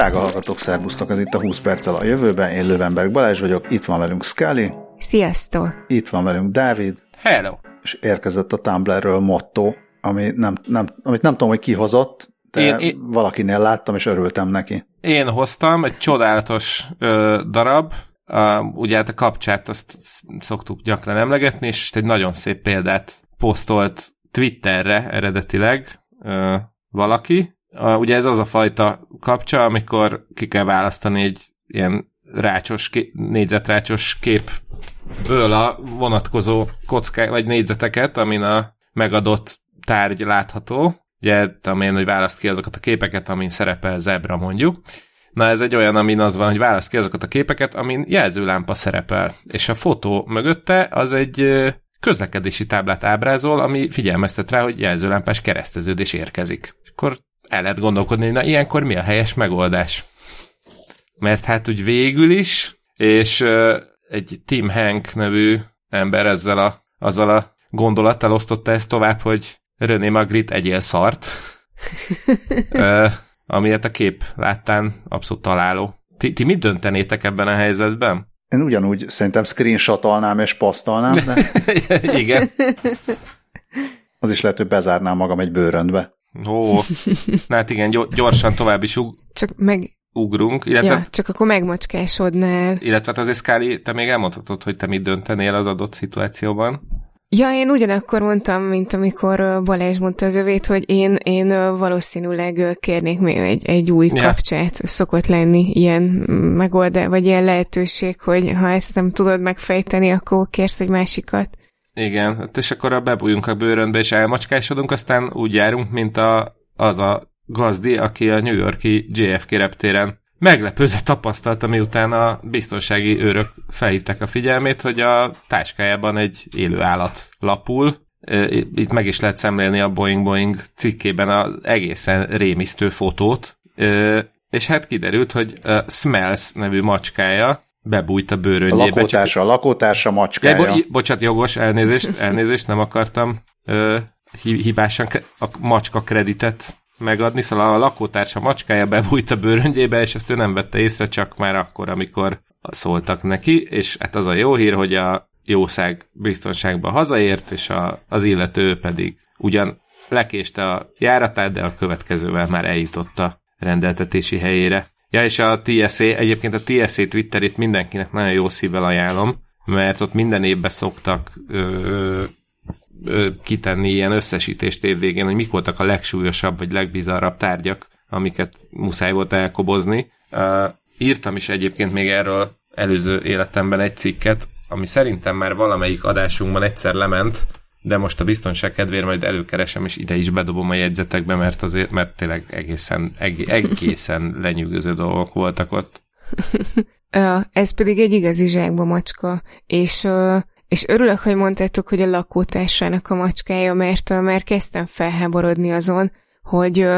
Drága hallgatók, szervusztok, ez itt a 20 perccel a jövőben, én Lövenberg Balázs vagyok, itt van velünk Scully. Sziasztok! Itt van velünk Dávid. Hello! És érkezett a Tumblrről motto, ami nem, nem, amit nem tudom, hogy ki hozott, de én, én, valakinél láttam, és örültem neki. Én hoztam egy csodálatos ö, darab, a, ugye hát a kapcsát azt szoktuk gyakran emlegetni, és egy nagyon szép példát posztolt Twitterre eredetileg ö, valaki, a, ugye ez az a fajta kapcsa, amikor ki kell választani egy ilyen rácsos, ké, négyzetrácsos képből a vonatkozó kocká, vagy négyzeteket, amin a megadott tárgy látható. Ugye, amilyen, hogy választ ki azokat a képeket, amin szerepel zebra mondjuk. Na ez egy olyan, amin az van, hogy választ ki azokat a képeket, amin jelzőlámpa szerepel. És a fotó mögötte az egy közlekedési táblát ábrázol, ami figyelmeztet rá, hogy jelzőlámpás kereszteződés érkezik. És akkor el lehet gondolkodni, hogy na ilyenkor mi a helyes megoldás. Mert hát úgy végül is, és egy Tim Hank nevű ember ezzel a, azzal a gondolattal osztotta ezt tovább, hogy René Magritte egyél szart, uh, amiért a kép láttán abszolút találó. Ti, ti mit döntenétek ebben a helyzetben? Én ugyanúgy szerintem screenshotolnám és posztolnám, de... Igen. Az is lehet, hogy bezárnám magam egy bőröndbe. Ó, na hát igen, gyorsan tovább is ug- Csak meg... ugrunk. Illetve, ja, csak akkor megmocskásodnál. Illetve hát azért Scully, te még elmondhatod, hogy te mit döntenél az adott szituációban. Ja, én ugyanakkor mondtam, mint amikor Balázs mondta az övét, hogy én, én valószínűleg kérnék még egy, egy új ja. kapcsát. Szokott lenni ilyen megoldás, vagy ilyen lehetőség, hogy ha ezt nem tudod megfejteni, akkor kérsz egy másikat. Igen, hát és akkor bebújunk a bőrönbe, és elmacskásodunk, aztán úgy járunk, mint a, az a gazdi, aki a New Yorki JFK reptéren meglepődve tapasztalta, miután a biztonsági őrök felhívták a figyelmét, hogy a táskájában egy élő állat lapul. Itt meg is lehet szemlélni a Boeing Boeing cikkében az egészen rémisztő fotót, és hát kiderült, hogy a Smells nevű macskája bebújt a bőröngyébe. A lakótársa, csak... a lakótársa macskája. Ja, bo- bocsánat, jogos, elnézést, elnézést, nem akartam ö, hibásan a macska kreditet megadni, szóval a lakótársa macskája bebújt a bőröngyébe, és ezt ő nem vette észre, csak már akkor, amikor szóltak neki, és hát az a jó hír, hogy a jószág biztonságba hazaért, és a, az illető pedig ugyan lekéste a járatát, de a következővel már eljutott a rendeltetési helyére. Ja, és a TSA, egyébként a TSA Twitterét mindenkinek nagyon jó szívvel ajánlom, mert ott minden évben szoktak ö, ö, kitenni ilyen összesítést évvégén, hogy mik voltak a legsúlyosabb vagy legbizarrabb tárgyak, amiket muszáj volt elkobozni. Ö, írtam is egyébként még erről előző életemben egy cikket, ami szerintem már valamelyik adásunkban egyszer lement, de most a biztonság kedvéért majd előkeresem, és ide is bedobom a jegyzetekbe, mert azért, mert tényleg egészen, egészen lenyűgöző dolgok voltak ott. Ez pedig egy igazi zsákba macska, és, és örülök, hogy mondtátok, hogy a lakótársának a macskája, mert már kezdtem felháborodni azon, hogy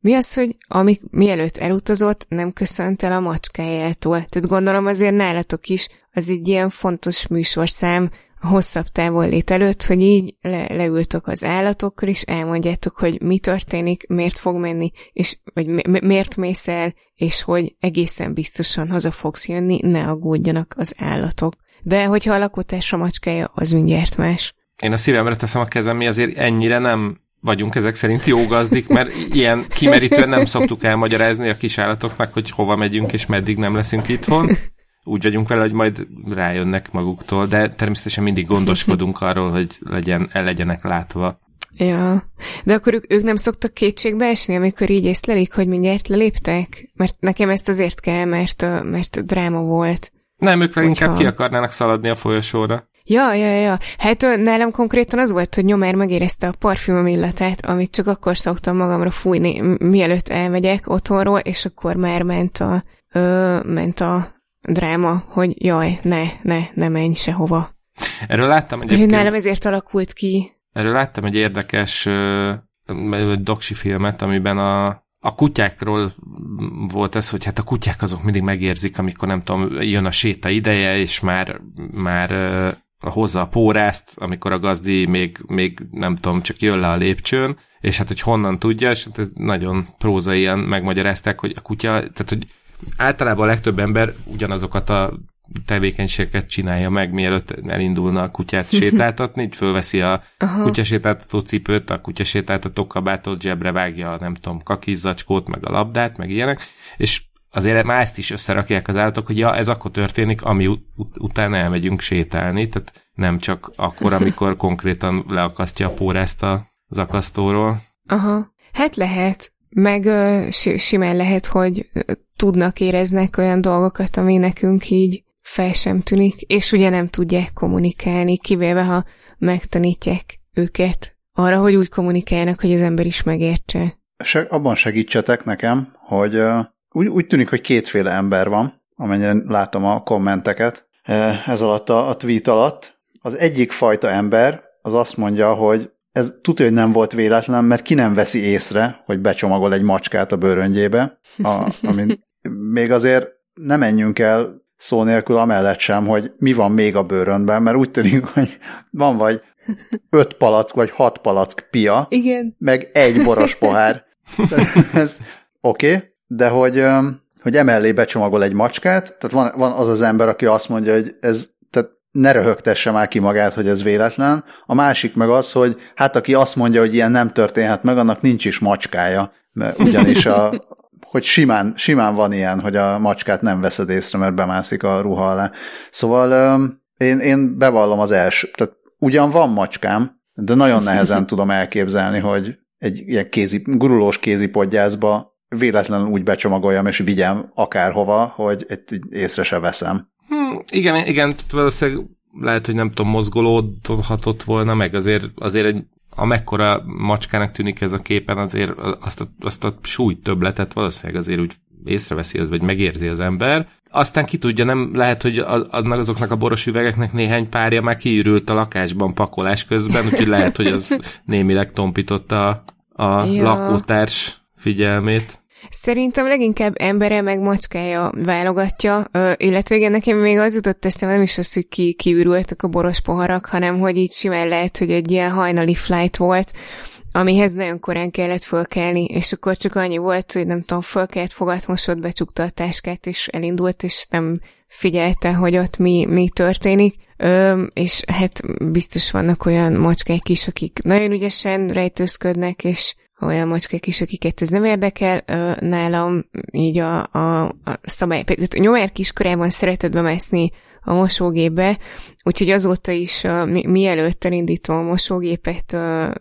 mi az, hogy amik, mielőtt elutazott, nem köszönt el a macskájától. Tehát gondolom azért nálatok is az egy ilyen fontos műsorszám, hosszabb távollét előtt, hogy így le, leültök az állatokkal, és elmondjátok, hogy mi történik, miért fog menni, és vagy mi, miért mész el, és hogy egészen biztosan haza fogsz jönni, ne aggódjanak az állatok. De hogyha a lakótársa macskája, az mindjárt más. Én a szívemre teszem a kezem, mi azért ennyire nem vagyunk ezek szerint jó gazdik, mert ilyen kimerítően nem szoktuk elmagyarázni a kis állatoknak, hogy hova megyünk és meddig nem leszünk itthon úgy vagyunk vele, hogy majd rájönnek maguktól, de természetesen mindig gondoskodunk arról, hogy legyen, el legyenek látva. Ja, de akkor ők, ők nem szoktak kétségbe esni, amikor így észlelik, hogy mindjárt leléptek? Mert nekem ezt azért kell, mert, mert dráma volt. Nem, ők Hogyha... inkább ki akarnának szaladni a folyosóra. Ja, ja, ja. Hát nálam konkrétan az volt, hogy nyomár megérezte a parfümöm illatát, amit csak akkor szoktam magamra fújni, mielőtt elmegyek otthonról, és akkor már ment a, ö, ment a dráma, hogy jaj, ne, ne, ne menj sehova. Erről láttam egyébként... Nálam ezért alakult ki. Erről láttam egy érdekes uh, doksi filmet, amiben a, a kutyákról volt ez, hogy hát a kutyák azok mindig megérzik, amikor nem tudom, jön a séta ideje, és már, már hozza a pórázt, amikor a gazdi még, még nem tudom, csak jön le a lépcsőn, és hát, hogy honnan tudja, és hát ez nagyon prózaian megmagyarázták, hogy a kutya, tehát, hogy általában a legtöbb ember ugyanazokat a tevékenységeket csinálja meg, mielőtt elindulna a kutyát sétáltatni, így fölveszi a Aha. kutyasétáltató cipőt, a kutyasétáltató kabátot, zsebre vágja, nem tudom, kakizzacskót, meg a labdát, meg ilyenek, és azért már ezt is összerakják az állatok, hogy ja, ez akkor történik, ami ut- ut- utána elmegyünk sétálni, tehát nem csak akkor, amikor konkrétan leakasztja a pórázt az akasztóról. Aha, hát lehet. Meg simán lehet, hogy tudnak, éreznek olyan dolgokat, ami nekünk így fel sem tűnik, és ugye nem tudják kommunikálni, kivéve ha megtanítják őket arra, hogy úgy kommunikálnak, hogy az ember is megértse. Se, abban segítsetek nekem, hogy uh, úgy, úgy tűnik, hogy kétféle ember van, amennyire látom a kommenteket ez alatt a, a tweet alatt. Az egyik fajta ember az azt mondja, hogy ez tudja, hogy nem volt véletlen, mert ki nem veszi észre, hogy becsomagol egy macskát a bőröngyébe, a, ami még azért nem menjünk el szó nélkül amellett sem, hogy mi van még a bőrönben, mert úgy tűnik, hogy van vagy öt palack, vagy hat palack pia, Igen. meg egy boros pohár. ez oké, okay, de hogy, hogy emellé becsomagol egy macskát, tehát van, van az az ember, aki azt mondja, hogy ez ne röhögtesse már ki magát, hogy ez véletlen. A másik meg az, hogy hát aki azt mondja, hogy ilyen nem történhet meg, annak nincs is macskája, mert ugyanis a, hogy simán, simán van ilyen, hogy a macskát nem veszed észre, mert bemászik a ruha alá. Szóval én, én bevallom az első, tehát ugyan van macskám, de nagyon nehezen tudom elképzelni, hogy egy ilyen kézi, gurulós kézipodgyászba véletlenül úgy becsomagoljam és vigyem akárhova, hogy észre se veszem. Hmm, igen, igen, valószínűleg lehet, hogy nem tudom, mozgolódhatott volna, meg azért, azért egy amekkora macskának tűnik ez a képen, azért azt a, azt a súlyt többletet valószínűleg azért úgy észreveszi az, vagy megérzi az ember. Aztán ki tudja, nem lehet, hogy adnak azoknak a boros üvegeknek néhány párja már kiürült a lakásban pakolás közben, úgyhogy lehet, hogy az némileg tompította a, a ja. lakótárs figyelmét. Szerintem leginkább embere meg macskája válogatja, illetve igen, nekem még az jutott eszembe, nem is az, hogy ki, kiürültek a boros poharak, hanem hogy így simán lehet, hogy egy ilyen hajnali flight volt, amihez nagyon korán kellett fölkelni, és akkor csak annyi volt, hogy nem tudom, fölkelt, fogat, mosott, becsukta a táskát, és elindult, és nem figyelte, hogy ott mi, mi történik. Ö, és hát biztos vannak olyan macskák is, akik nagyon ügyesen rejtőzködnek, és olyan macskák is, akiket ez nem érdekel. Nálam így a, a, a szabály, tehát a nyomár kiskorában szeretett bemászni a mosógépbe, úgyhogy azóta is, mi, mielőtt elindítom a mosógépet,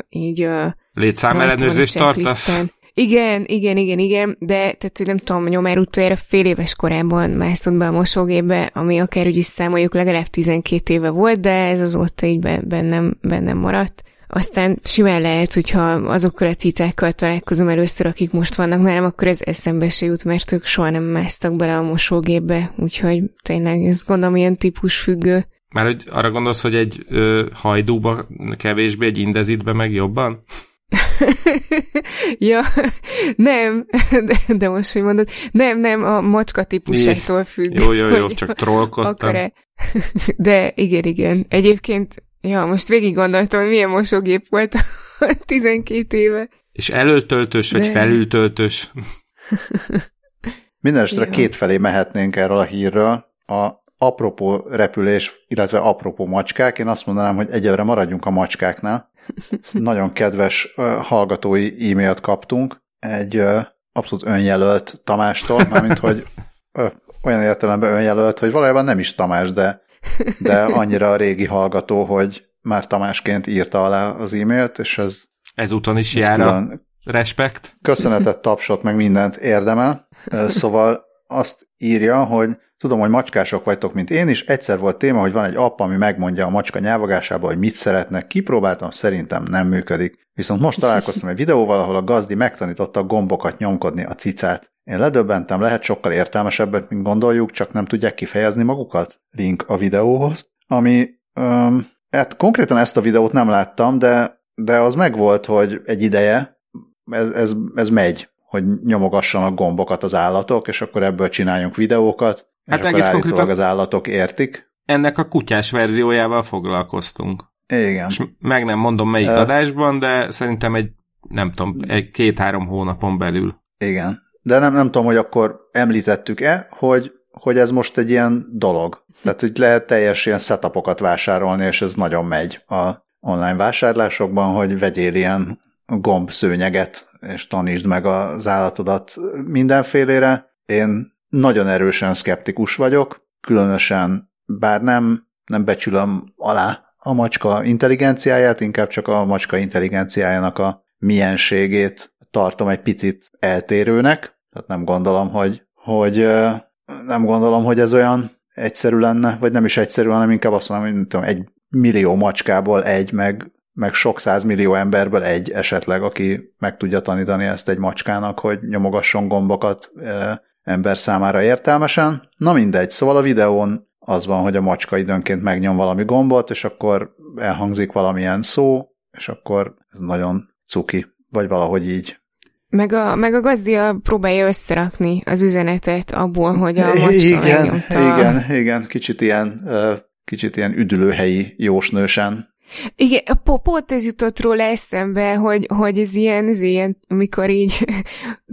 így... Létszám ellenőrzést tartasz? Igen, igen, igen, igen, de tehát, hogy nem tudom, nyomár utoljára fél éves korában mászott be a mosógépbe, ami akár úgy is számoljuk legalább 12 éve volt, de ez azóta így bennem, bennem maradt. Aztán simán lehet, hogyha azokkal a cicákkal találkozom először, akik most vannak nálam, akkor ez eszembe se jut, mert ők soha nem másztak bele a mosógépbe, úgyhogy tényleg ez gondolom ilyen típus függő. Már hogy arra gondolsz, hogy egy ö, hajdúba kevésbé, egy indezitbe meg jobban? ja, nem, de, de most, hogy mondod, nem, nem, a macska típusától függ. Jó, jó, jó, csak trollkodtam. De igen, igen. Egyébként Ja, most végig gondoltam, hogy milyen mosógép volt a 12 éve. És előtöltős, vagy De... felültöltős? Minden esetre kétfelé mehetnénk erről a hírről. A apropó repülés, illetve apropó macskák, én azt mondanám, hogy egyelőre maradjunk a macskáknál. Nagyon kedves uh, hallgatói e-mailt kaptunk, egy uh, abszolút önjelölt Tamástól, mármint hogy uh, olyan értelemben önjelölt, hogy valójában nem is Tamás, de de annyira a régi hallgató, hogy már Tamásként írta alá az e-mailt, és ez... Ezúton is ez jár a respekt. Köszönetet, tapsot, meg mindent érdemel. Szóval azt írja, hogy tudom, hogy macskások vagytok, mint én is. Egyszer volt téma, hogy van egy app, ami megmondja a macska nyelvogásában, hogy mit szeretnek. Kipróbáltam, szerintem nem működik. Viszont most találkoztam egy videóval, ahol a gazdi megtanította a gombokat nyomkodni a cicát. Én ledöbbentem, lehet sokkal értelmesebbet, mint gondoljuk, csak nem tudják kifejezni magukat? Link a videóhoz. Ami, um, hát konkrétan ezt a videót nem láttam, de, de az megvolt, hogy egy ideje ez, ez, ez megy, hogy nyomogassanak gombokat az állatok, és akkor ebből csináljunk videókat, és hát akkor egész konkrétan... az állatok értik. ennek a kutyás verziójával foglalkoztunk. Igen. És meg nem mondom melyik uh, adásban, de szerintem egy, nem tudom, egy két-három hónapon belül. Igen. De nem, nem tudom, hogy akkor említettük-e, hogy, hogy ez most egy ilyen dolog. Tehát, hogy lehet teljes ilyen setupokat vásárolni, és ez nagyon megy a online vásárlásokban, hogy vegyél ilyen gombszőnyeget, és tanítsd meg az állatodat mindenfélére. Én nagyon erősen szkeptikus vagyok, különösen, bár nem, nem becsülöm alá a macska intelligenciáját, inkább csak a macska intelligenciájának a mienségét tartom egy picit eltérőnek, tehát nem gondolom, hogy, hogy nem gondolom, hogy ez olyan egyszerű lenne, vagy nem is egyszerű, hanem inkább azt mondom, hogy nem tudom, egy millió macskából egy, meg, meg sok millió emberből egy esetleg, aki meg tudja tanítani ezt egy macskának, hogy nyomogasson gombokat e, ember számára értelmesen. Na mindegy, szóval a videón az van, hogy a macska időnként megnyom valami gombot, és akkor elhangzik valamilyen szó, és akkor ez nagyon cuki, vagy valahogy így. Meg a, meg a gazdia próbálja összerakni az üzenetet abból, hogy a macska igen, megnyomta. Igen, igen, kicsit ilyen, kicsit ilyen üdülőhelyi jósnősen igen, pont ez jutott róla eszembe, hogy, hogy ez ilyen, ez ilyen, amikor így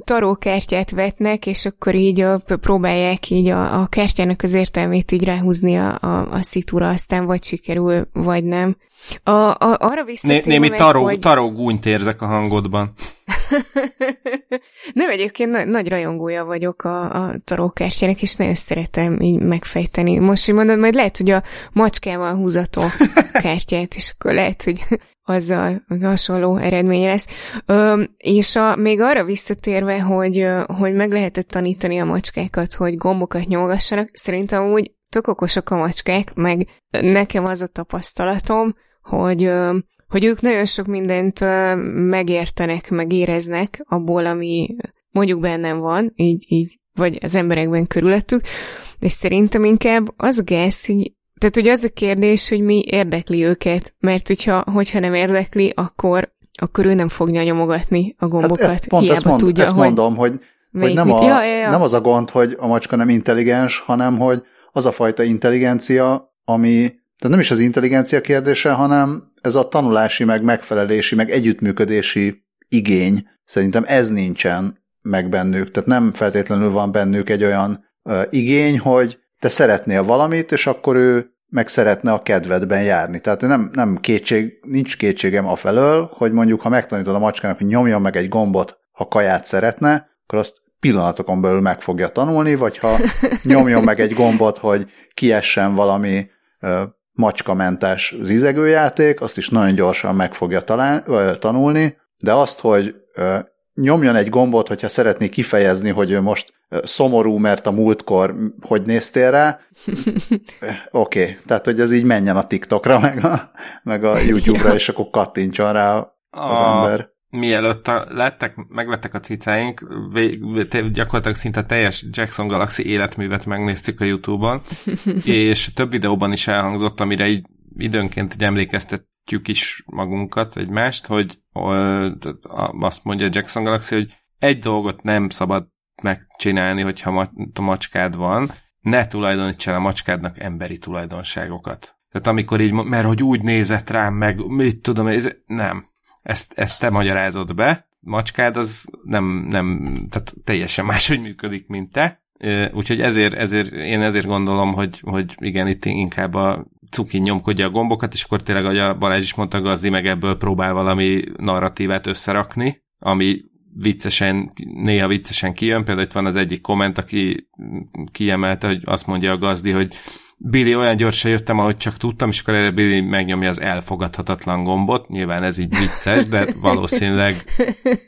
tarókártyát vetnek, és akkor így a, próbálják így a, a kártyának az értelmét így ráhúzni a, a, a szitúra, aztán vagy sikerül, vagy nem. A, a, arra visszatérve Né, Némi taró, hogy... taró gúnyt érzek a hangodban. Nem, egyébként nagy, nagy rajongója vagyok a, a tarókártyának, és nagyon szeretem így megfejteni. Most, hogy mondod, majd lehet, hogy a macskával húzatok kártyát, és akkor lehet, hogy azzal az hasonló eredmény lesz. Ö, és a, még arra visszatérve, hogy, hogy meg lehetett tanítani a macskákat, hogy gombokat nyolgassanak, szerintem úgy tök okosak a macskák, meg nekem az a tapasztalatom, hogy hogy ők nagyon sok mindent megértenek, megéreznek abból, ami mondjuk bennem van, így, így, vagy az emberekben körülöttük, de szerintem inkább az gáz, hogy tehát hogy az a kérdés, hogy mi érdekli őket, mert hogyha, hogyha nem érdekli, akkor, akkor ő nem fogja nyomogatni a gombokat. Hát ezt, pont Hiába ezt, mond, tudja, ezt hogy mondom, hogy, hogy nem, a, ja, ja, ja. nem az a gond, hogy a macska nem intelligens, hanem hogy az a fajta intelligencia, ami tehát nem is az intelligencia kérdése, hanem ez a tanulási, meg megfelelési, meg együttműködési igény, szerintem ez nincsen meg bennük. Tehát nem feltétlenül van bennük egy olyan uh, igény, hogy te szeretnél valamit, és akkor ő meg szeretne a kedvedben járni. Tehát nem, nem kétség, nincs kétségem a felől, hogy mondjuk, ha megtanítod a macskának, hogy nyomjon meg egy gombot, ha kaját szeretne, akkor azt pillanatokon belül meg fogja tanulni, vagy ha nyomjon meg egy gombot, hogy kiessen valami macskamentes zizegőjáték, azt is nagyon gyorsan meg fogja talán, tanulni, de azt, hogy nyomjon egy gombot, hogyha szeretné kifejezni, hogy ő most szomorú, mert a múltkor hogy néztél rá. Oké, okay. tehát hogy ez így menjen a TikTokra, meg a, meg a YouTube-ra, ja. és akkor kattintson rá az a, ember mielőtt a, lettek, meglettek a cicáink, gyakorlatilag szinte teljes Jackson Galaxy életművet megnéztük a Youtube-on, és több videóban is elhangzott, amire így időnként egy emlékeztetjük is magunkat, egymást, hogy azt mondja Jackson Galaxy, hogy egy dolgot nem szabad megcsinálni, hogyha a macskád van, ne tulajdoníts el a macskádnak emberi tulajdonságokat. Tehát amikor így, mert hogy úgy nézett rám, meg mit tudom, ez, nem. Ezt, ezt te magyarázod be, macskád az nem, nem, tehát teljesen máshogy működik, mint te, úgyhogy ezért, ezért én ezért gondolom, hogy, hogy igen, itt inkább a cuki nyomkodja a gombokat, és akkor tényleg, ahogy a Balázs is mondta, Gazdi meg ebből próbál valami narratívát összerakni, ami viccesen, néha viccesen kijön, például itt van az egyik komment, aki kiemelte, hogy azt mondja a Gazdi, hogy Billy olyan gyorsan jöttem, ahogy csak tudtam, és akkor erre Billy megnyomja az elfogadhatatlan gombot. Nyilván ez így vicces, de valószínűleg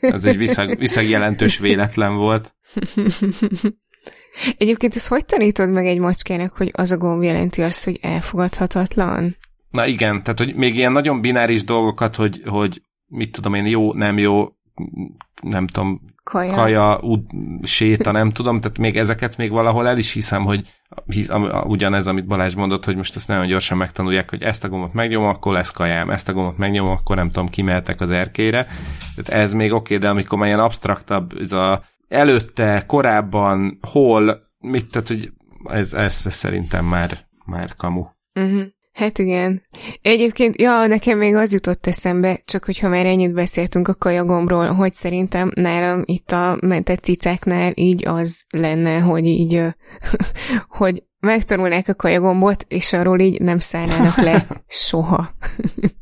ez egy viszag jelentős véletlen volt. Egyébként ezt hogy tanítod meg egy macskának, hogy az a gomb jelenti azt, hogy elfogadhatatlan? Na igen, tehát hogy még ilyen nagyon bináris dolgokat, hogy, hogy mit tudom én, jó, nem jó, nem tudom, kaja, kaja út, séta, nem tudom, tehát még ezeket még valahol el is hiszem, hogy hisz, ugyanez, amit Balázs mondott, hogy most ezt nagyon gyorsan megtanulják, hogy ezt a gombot megnyomom, akkor lesz kajám, ezt a gombot megnyomom, akkor nem tudom, kimehetek az erkére. Tehát ez még oké, okay, de amikor már ilyen abstraktabb, ez a előtte, korábban, hol, mit, tehát hogy ez, ez szerintem már, már kamu. Uh-huh. Hát igen. Egyébként, ja, nekem még az jutott eszembe, csak hogyha már ennyit beszéltünk a kajagombról, hogy szerintem nálam itt a mentett cicáknál így az lenne, hogy így, hogy megtanulnák a kajagombot, és arról így nem szállnának le soha.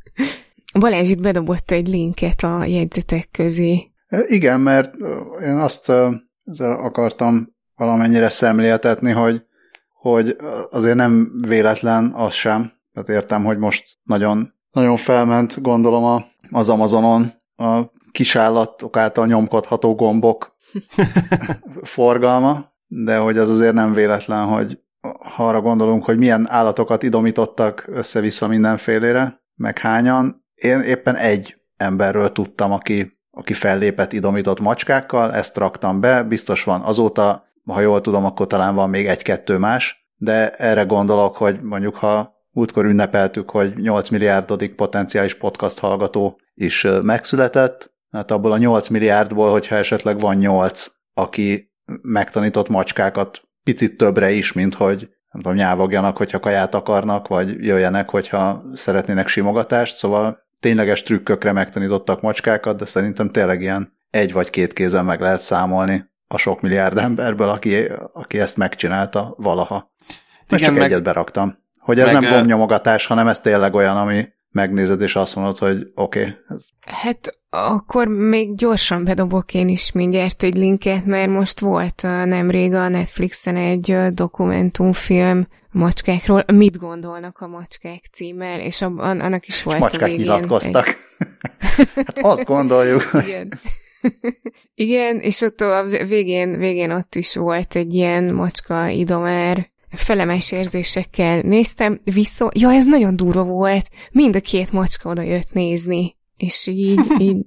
Balázs itt bedobott egy linket a jegyzetek közé. Igen, mert én azt akartam valamennyire szemléltetni, hogy, hogy azért nem véletlen az sem, tehát értem, hogy most nagyon, nagyon felment, gondolom a, az Amazonon a kisállatok által nyomkodható gombok forgalma, de hogy az azért nem véletlen, hogy ha arra gondolunk, hogy milyen állatokat idomítottak össze-vissza mindenfélére, meg hányan, én éppen egy emberről tudtam, aki, aki fellépett idomított macskákkal, ezt raktam be, biztos van azóta, ha jól tudom, akkor talán van még egy-kettő más, de erre gondolok, hogy mondjuk ha múltkor ünnepeltük, hogy 8 milliárdodik potenciális podcast hallgató is megszületett, hát abból a 8 milliárdból, hogyha esetleg van 8, aki megtanított macskákat picit többre is, mint hogy nem tudom, nyávogjanak, hogyha kaját akarnak, vagy jöjjenek, hogyha szeretnének simogatást, szóval tényleges trükkökre megtanítottak macskákat, de szerintem tényleg ilyen egy vagy két kézen meg lehet számolni a sok milliárd emberből, aki, aki ezt megcsinálta valaha. Most csak meg... egyet beraktam. Hogy ez meg, nem gombnyomogatás, hanem ez tényleg olyan, ami megnézed, és azt mondod, hogy oké. Okay, ez... Hát akkor még gyorsan bedobok én is mindjárt egy linket, mert most volt nemrég a Netflixen egy dokumentumfilm macskákról. Mit gondolnak a macskák címmel, és annak is volt macskák a végén. nyilatkoztak. Egy... hát azt gondoljuk. Igen. Igen, és ott a végén, végén ott is volt egy ilyen macska idomár, felemes érzésekkel néztem, vissza, ja, ez nagyon durva volt, mind a két macska oda jött nézni, és így, így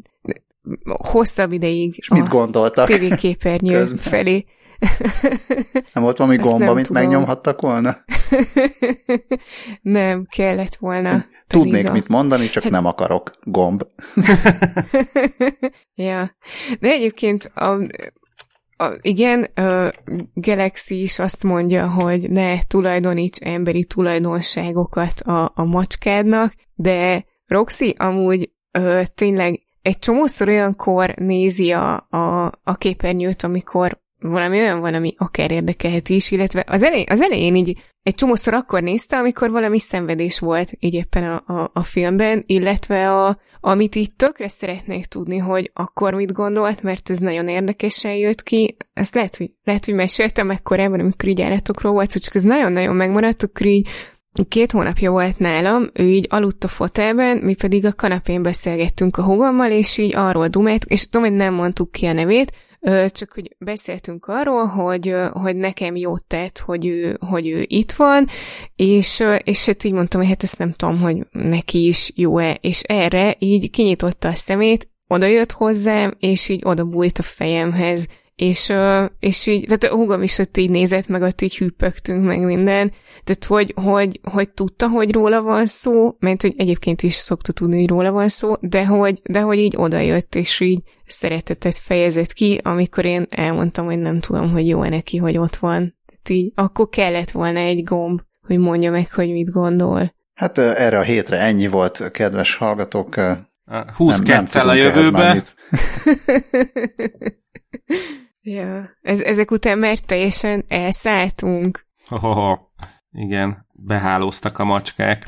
hosszabb ideig és mit gondoltak? tévéképernyő közben. felé. Nem volt valami gomba, amit tudom. megnyomhattak volna? nem, kellett volna. Tudnék a... mit mondani, csak hát... nem akarok. Gomb. ja. De egyébként a, a, igen, a Galaxy is azt mondja, hogy ne tulajdoníts emberi tulajdonságokat a, a macskádnak, de Roxy amúgy ö, tényleg egy csomószor olyankor nézi a, a, a képernyőt, amikor valami olyan van, ami akár érdekelhet is, illetve az elején, az elején így egy csomószor akkor nézte, amikor valami szenvedés volt így éppen a, a, a filmben, illetve a, amit így tökre szeretnék tudni, hogy akkor mit gondolt, mert ez nagyon érdekesen jött ki. Ezt lehet, hogy, lehet, hogy meséltem meg korábban, amikor így állatokról volt, csak ez nagyon-nagyon megmaradt, akkor így Két hónapja volt nálam, ő így aludt a fotelben, mi pedig a kanapén beszélgettünk a hugommal, és így arról dumált, és tudom, hogy nem mondtuk ki a nevét, csak hogy beszéltünk arról, hogy, hogy nekem jót tett, hogy ő, hogy ő itt van, és, és hát így mondtam, hogy hát ezt nem tudom, hogy neki is jó-e, és erre így kinyitotta a szemét, oda jött hozzám, és így oda bújt a fejemhez, és, és így, tehát a húgom is ott így nézett, meg ott így hűpögtünk, meg minden, tehát hogy, hogy, hogy tudta, hogy róla van szó, mert hogy egyébként is szokta tudni, hogy róla van szó, de hogy, de hogy így odajött, és így szeretetet fejezett ki, amikor én elmondtam, hogy nem tudom, hogy jó-e neki, hogy ott van. Tehát így, akkor kellett volna egy gomb, hogy mondja meg, hogy mit gondol. Hát erre a hétre ennyi volt, kedves hallgatók. 20 nem, nem a jövőbe. Ja, ez, ezek után már teljesen elszálltunk. Oh, igen, behálóztak a macskák.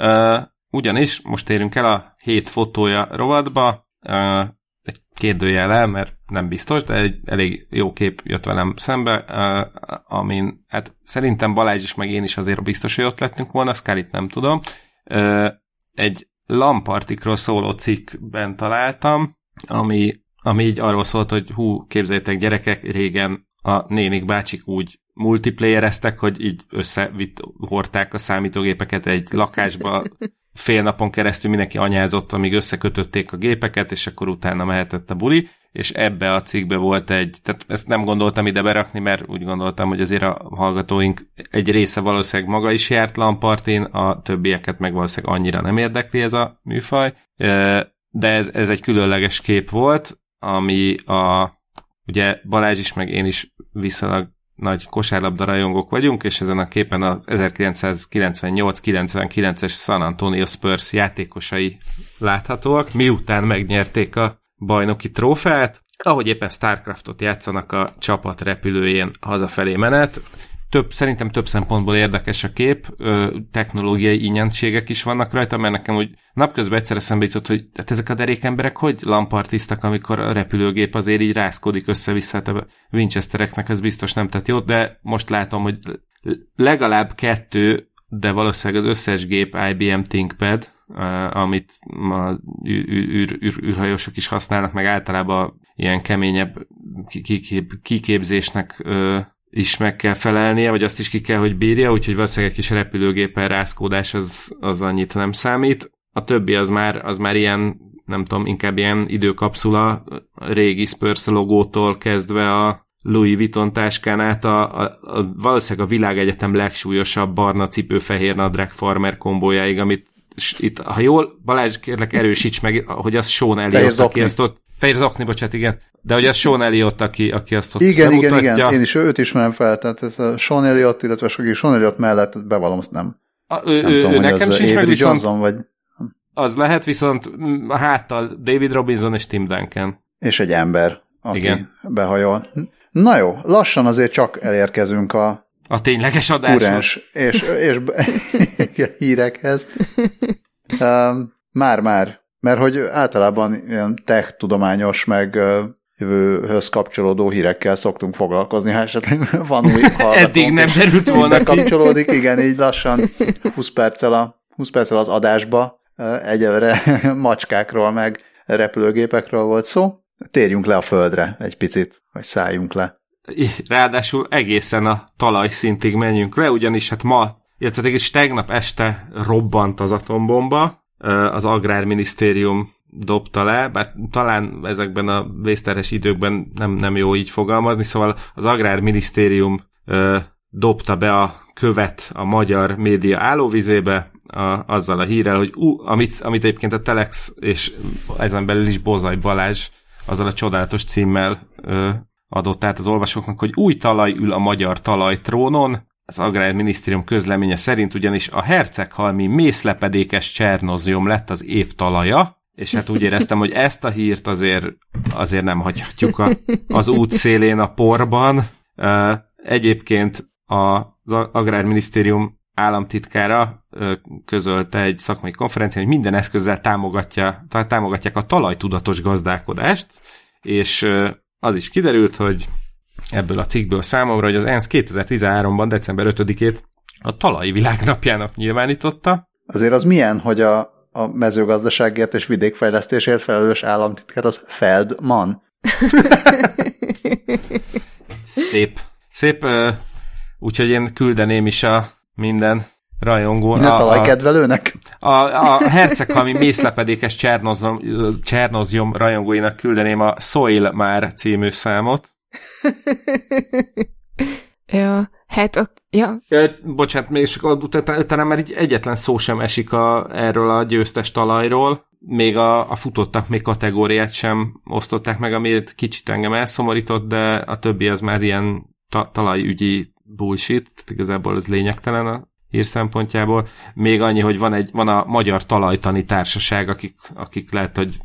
Uh, ugyanis most térünk el a hét fotója rovatba, uh, egy kérdőjele, mert nem biztos, de egy elég jó kép jött velem szembe, uh, amin hát szerintem Balázs is, meg én is azért biztos, hogy ott lettünk volna, Scalit nem tudom. Uh, egy lampartikról szóló cikkben találtam, ami ami így arról szólt, hogy hú, képzeljétek gyerekek, régen a nénik bácsik úgy multiplayereztek, hogy így összehordták a számítógépeket egy lakásba, fél napon keresztül mindenki anyázott, amíg összekötötték a gépeket, és akkor utána mehetett a buli, és ebbe a cikkbe volt egy, tehát ezt nem gondoltam ide berakni, mert úgy gondoltam, hogy azért a hallgatóink egy része valószínűleg maga is járt lampartin, a többieket meg valószínűleg annyira nem érdekli ez a műfaj, de ez, ez egy különleges kép volt, ami a, ugye Balázs is, meg én is viszonylag nagy kosárlabda rajongók vagyunk, és ezen a képen az 1998-99-es San Antonio Spurs játékosai láthatóak, miután megnyerték a bajnoki trófeát, ahogy éppen Starcraftot játszanak a csapat repülőjén hazafelé menet. Több, szerintem több szempontból érdekes a kép, ö, technológiai ingyenségek is vannak rajta, mert nekem úgy napközben egyszer eszembe jutott, hogy hát ezek a derékemberek hogy lampartisztak, amikor a repülőgép azért így rászkodik össze-vissza, hát a Winchestereknek ez biztos nem tett jót, de most látom, hogy legalább kettő, de valószínűleg az összes gép IBM ThinkPad, amit a űr, űr, űrhajósok is használnak, meg általában ilyen keményebb kiképzésnek is meg kell felelnie, vagy azt is ki kell, hogy bírja, úgyhogy valószínűleg egy kis repülőgépen rászkódás az, az annyit nem számít. A többi az már, az már ilyen, nem tudom, inkább ilyen időkapszula, régi Spurs logótól kezdve a Louis Vuitton táskán át a, a, a valószínűleg a világegyetem legsúlyosabb barna cipő fehér nadrág farmer kombójáig, amit itt, ha jól, Balázs, kérlek erősíts meg, hogy az Sean Elliott, aki ezt ott, fehér zokni, bocsánat, igen, de hogy az Sean Elliott, aki, aki azt ott Igen, bemutatja. igen, igen, én is őt ismerem fel, tehát ez a Sean Elliott, illetve sok Sean Elliott mellett bevallom, azt nem. A, ő, nem ő, tudom, ő nekem sincs meg, viszont Johnson, vagy... az lehet, viszont a háttal David Robinson és Tim Duncan. És egy ember, aki igen. behajol. Na jó, lassan azért csak elérkezünk a a tényleges adásra. és, és hírekhez. Már-már, mert hogy általában ilyen tech tudományos, meg jövőhöz kapcsolódó hírekkel szoktunk foglalkozni, ha esetleg van új Eddig nem derült volna kapcsolódik, igen, így lassan 20 perccel, a, 20 perccel az adásba egyelőre macskákról, meg repülőgépekről volt szó. Térjünk le a földre egy picit, vagy szálljunk le. Ráadásul egészen a talajszintig menjünk le, ugyanis hát ma, illetve is tegnap este robbant az atombomba, az Agrárminisztérium dobta le, bár talán ezekben a vészterhes időkben nem, nem jó így fogalmazni, szóval az Agrárminisztérium dobta be a követ a magyar média állóvizébe, a, azzal a hírrel, hogy ú, amit, amit egyébként a Telex és ezen belül is Bozaj Balázs azzal a csodálatos címmel ö, adott át az olvasóknak, hogy új talaj ül a magyar talajtrónon, az Agrárminisztérium közleménye szerint ugyanis a herceghalmi mészlepedékes csernozium lett az év talaja, és hát úgy éreztem, hogy ezt a hírt azért, azért nem hagyhatjuk a, az út szélén a porban. Egyébként az Agrárminisztérium államtitkára közölte egy szakmai konferencián, hogy minden eszközzel támogatja, támogatják a talajtudatos gazdálkodást, és az is kiderült, hogy ebből a cikkből számomra, hogy az ENSZ 2013-ban, december 5-ét a talai világnapjának nyilvánította. Azért az milyen, hogy a, a mezőgazdaságért és vidékfejlesztésért felelős államtitkár az Feldman? Szép. Szép, úgyhogy én küldeném is a minden rajongó. Minden a, talajkedvelőnek? A, a, a herceghalmi mészlepedékes Csernozom, Csernozjom rajongóinak küldeném a Soil már című számot. ja, hát a, ja. ja bocsánat, és utána, utána már így egyetlen szó sem esik a, erről a győztes talajról, még a, a futottak még kategóriát sem osztották meg, amit kicsit engem elszomorított, de a többi az már ilyen ta, talajügyi bullshit, tehát igazából ez lényegtelen a hír szempontjából. Még annyi, hogy van, egy, van a Magyar Talajtani Társaság, akik, akik lehet, hogy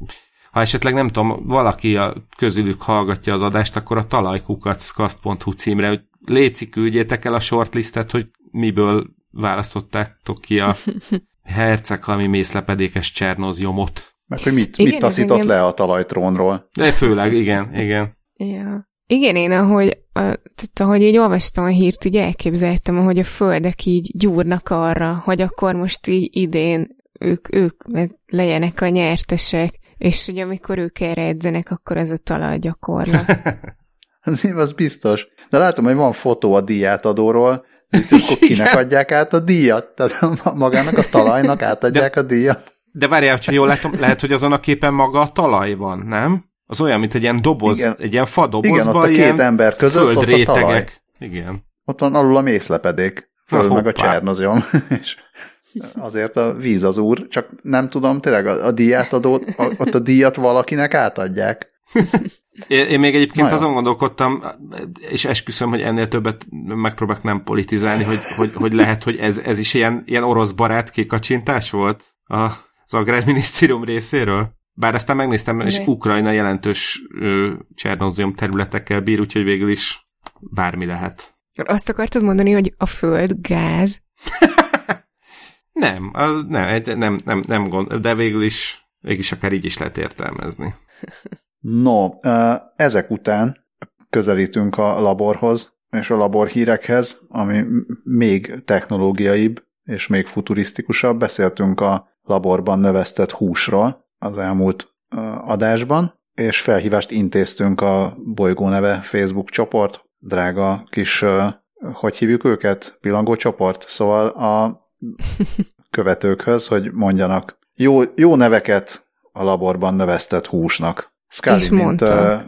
ha esetleg nem tudom, valaki a közülük hallgatja az adást, akkor a talajkukackast.hu címre, hogy léci küldjétek el a shortlistet, hogy miből választottátok ki a herceghalmi mészlepedékes csernozjomot. Meg hogy mit, igen, mit taszított engem... le a talajtrónról. De főleg, igen, igen. Ja. Igen, én ahogy, tehát, ahogy így olvastam a hírt, így elképzeltem, ahogy a földek így gyúrnak arra, hogy akkor most így idén ők, ők legyenek a nyertesek, és hogy amikor ők erre edzenek, akkor ez a talajgyakorlat. az, az biztos. De látom, hogy van fotó a díjátadóról, akkor kinek adják át a díjat? Tehát magának a talajnak átadják a díjat? De várjál, hogyha jól látom, lehet, hogy azon a képen maga a talaj van, nem? Az olyan, mint egy ilyen doboz, Igen. egy ilyen fadobozban, Igen, ott a két ember között földrétegek. Ott a talaj. Igen. Ott van alul a mészlepedék, föl Na, meg a csernozium, és azért a víz az úr, csak nem tudom, tényleg a, a díját adót, a, ott a díjat valakinek átadják. Én, én még egyébként azon gondolkodtam, és esküszöm, hogy ennél többet megpróbálok nem politizálni, hogy, hogy, hogy lehet, hogy ez, ez is ilyen, ilyen orosz barát kikacsintás volt az Agrárminisztérium részéről. Bár aztán megnéztem, és Ukrajna jelentős Csernozzium területekkel bír, úgyhogy végül is bármi lehet. Azt akartad mondani, hogy a föld gáz? nem, nem, nem, nem, nem gond, de végül is, végül is akár így is lehet értelmezni. No, ezek után közelítünk a laborhoz, és a labor hírekhez, ami még technológiaibb és még futurisztikusabb. Beszéltünk a laborban növesztett húsról az elmúlt adásban, és felhívást intéztünk a Bolygó neve Facebook csoport, drága kis, hogy hívjuk őket? Pillangó csoport. Szóval a követőkhöz, hogy mondjanak jó, jó neveket a laborban növesztett húsnak. Scully, mint uh,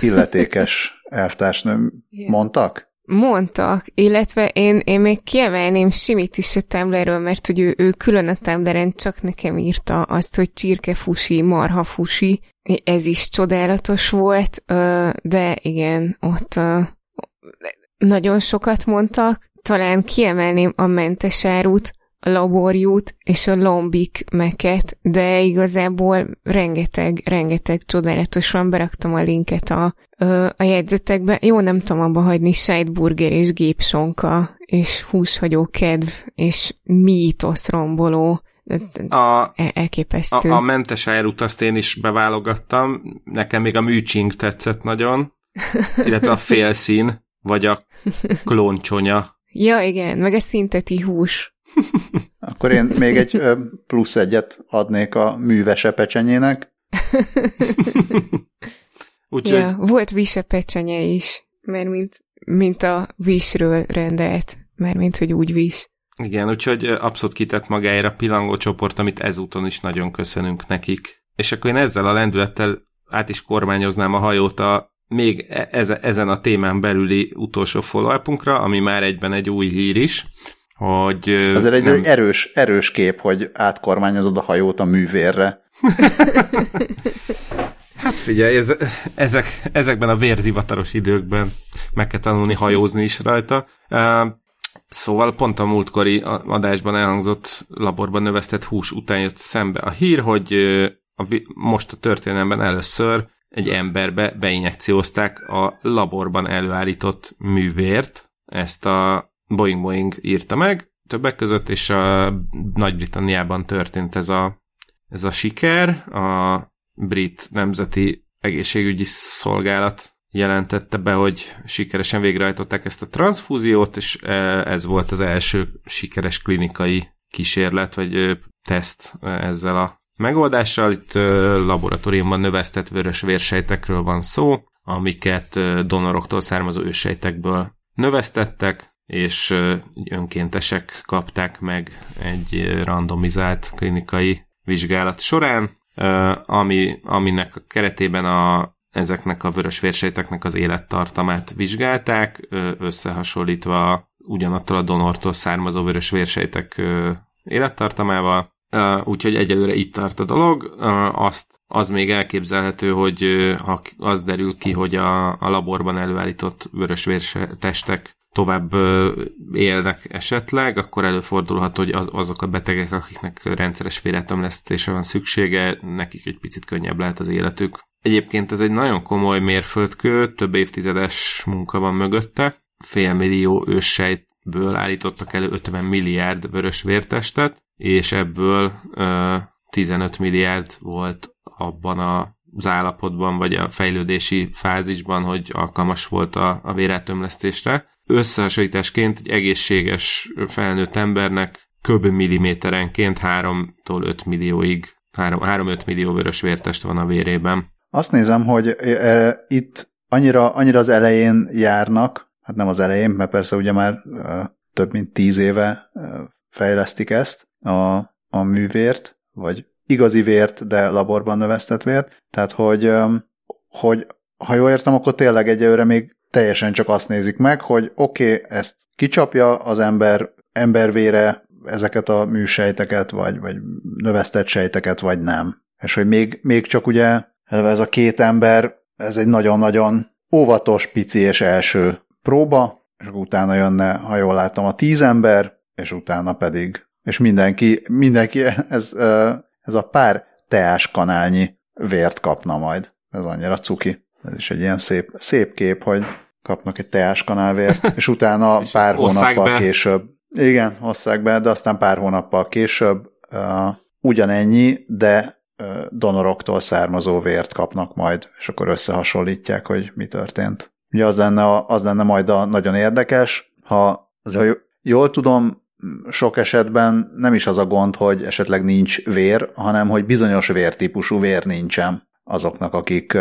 illetékes elvtársnő mondtak? Mondtak, illetve én, én még kiemelném Simit is a Tumblrről, mert hogy ő, ő külön a Tumblren csak nekem írta azt, hogy csirkefusi, marhafusi, ez is csodálatos volt, de igen, ott nagyon sokat mondtak, talán kiemelném a mentesárút, a laborjút és a lombik meket, de igazából rengeteg, rengeteg csodálatosan beraktam a linket a, a jegyzetekbe. Jó, nem tudom abba hagyni sejtburger és gépsonka, és húshagyó kedv, és mítosz romboló. A, e, elképesztő. A, a mentes árut azt én is beválogattam, nekem még a műcsing tetszett nagyon, illetve a félszín, vagy a klóncsonya. Ja, igen, meg a szinteti hús. Akkor én még egy plusz egyet adnék a művese pecsenyének. Úgyhogy... Ja, volt vise pecsenye is, mert mint, mint a visről rendelt, mert mint hogy úgy vis. Igen, úgyhogy abszolút kitett magáért a pilangó csoport, amit ezúton is nagyon köszönünk nekik. És akkor én ezzel a lendülettel át is kormányoznám a hajót a még e- ezen a témán belüli utolsó follow ami már egyben egy új hír is, hogy... Azért egy, nem... egy erős, erős kép, hogy átkormányozod a hajót a művérre. hát figyelj, ez, ezek, ezekben a vérzivataros időkben meg kell tanulni hajózni is rajta. Szóval pont a múltkori adásban elhangzott laborban növesztett hús után jött szembe a hír, hogy a, most a történelemben először egy emberbe beinjekciózták a laborban előállított művért, ezt a Boeing Boeing írta meg, többek között, és a Nagy-Britanniában történt ez a, ez a siker. A brit nemzeti egészségügyi szolgálat jelentette be, hogy sikeresen végrehajtották ezt a transfúziót, és e, ez volt az első sikeres klinikai kísérlet, vagy teszt ezzel a megoldással. Itt laboratóriumban növesztett vörös vérsejtekről van szó, amiket donoroktól származó ősejtekből növesztettek, és önkéntesek kapták meg egy randomizált klinikai vizsgálat során, ami, aminek a keretében a, ezeknek a vörös vérsejteknek az élettartamát vizsgálták, összehasonlítva ugyanattól a donortól származó vörös vérsejtek élettartamával, úgyhogy egyelőre itt tart a dolog. Azt, az még elképzelhető, hogy ha az derül ki, hogy a, a laborban előállított vörös testek tovább élnek esetleg, akkor előfordulhat, hogy az, azok a betegek, akiknek rendszeres véretemlesztésre van szüksége, nekik egy picit könnyebb lehet az életük. Egyébként ez egy nagyon komoly mérföldkő, több évtizedes munka van mögötte, félmillió őssejtből állítottak elő 50 milliárd vörös vértestet, és ebből ö, 15 milliárd volt abban a az állapotban, vagy a fejlődési fázisban, hogy alkalmas volt a, a vérátömlesztésre. Összehasonlításként egy egészséges felnőtt embernek kb. milliméterenként 3-tól 5 millióig, 3-5 millió vörös vértest van a vérében. Azt nézem, hogy e, itt annyira, annyira az elején járnak, hát nem az elején, mert persze ugye már e, több mint tíz éve e, fejlesztik ezt, a, a művért, vagy igazi vért, de laborban növesztett vért. Tehát, hogy, hogy ha jól értem, akkor tényleg egyelőre még teljesen csak azt nézik meg, hogy oké, okay, ezt kicsapja az ember embervére ezeket a műsejteket, vagy, vagy növesztett sejteket, vagy nem. És hogy még, még csak ugye ez a két ember ez egy nagyon-nagyon óvatos, pici és első próba, és utána jönne, ha jól látom, a tíz ember, és utána pedig, és mindenki, mindenki, ez, ez a pár teáskanálnyi vért kapna majd. Ez annyira cuki. Ez is egy ilyen szép, szép kép, hogy kapnak egy teáskanálvért, és utána és pár hónappal be. később. Igen, hosszák be, de aztán pár hónappal később uh, ugyanennyi, de uh, donoroktól származó vért kapnak majd, és akkor összehasonlítják, hogy mi történt. Ugye az lenne, az lenne majd a nagyon érdekes, ha, az, jól tudom, sok esetben nem is az a gond, hogy esetleg nincs vér, hanem hogy bizonyos vértípusú vér nincsen azoknak, akik,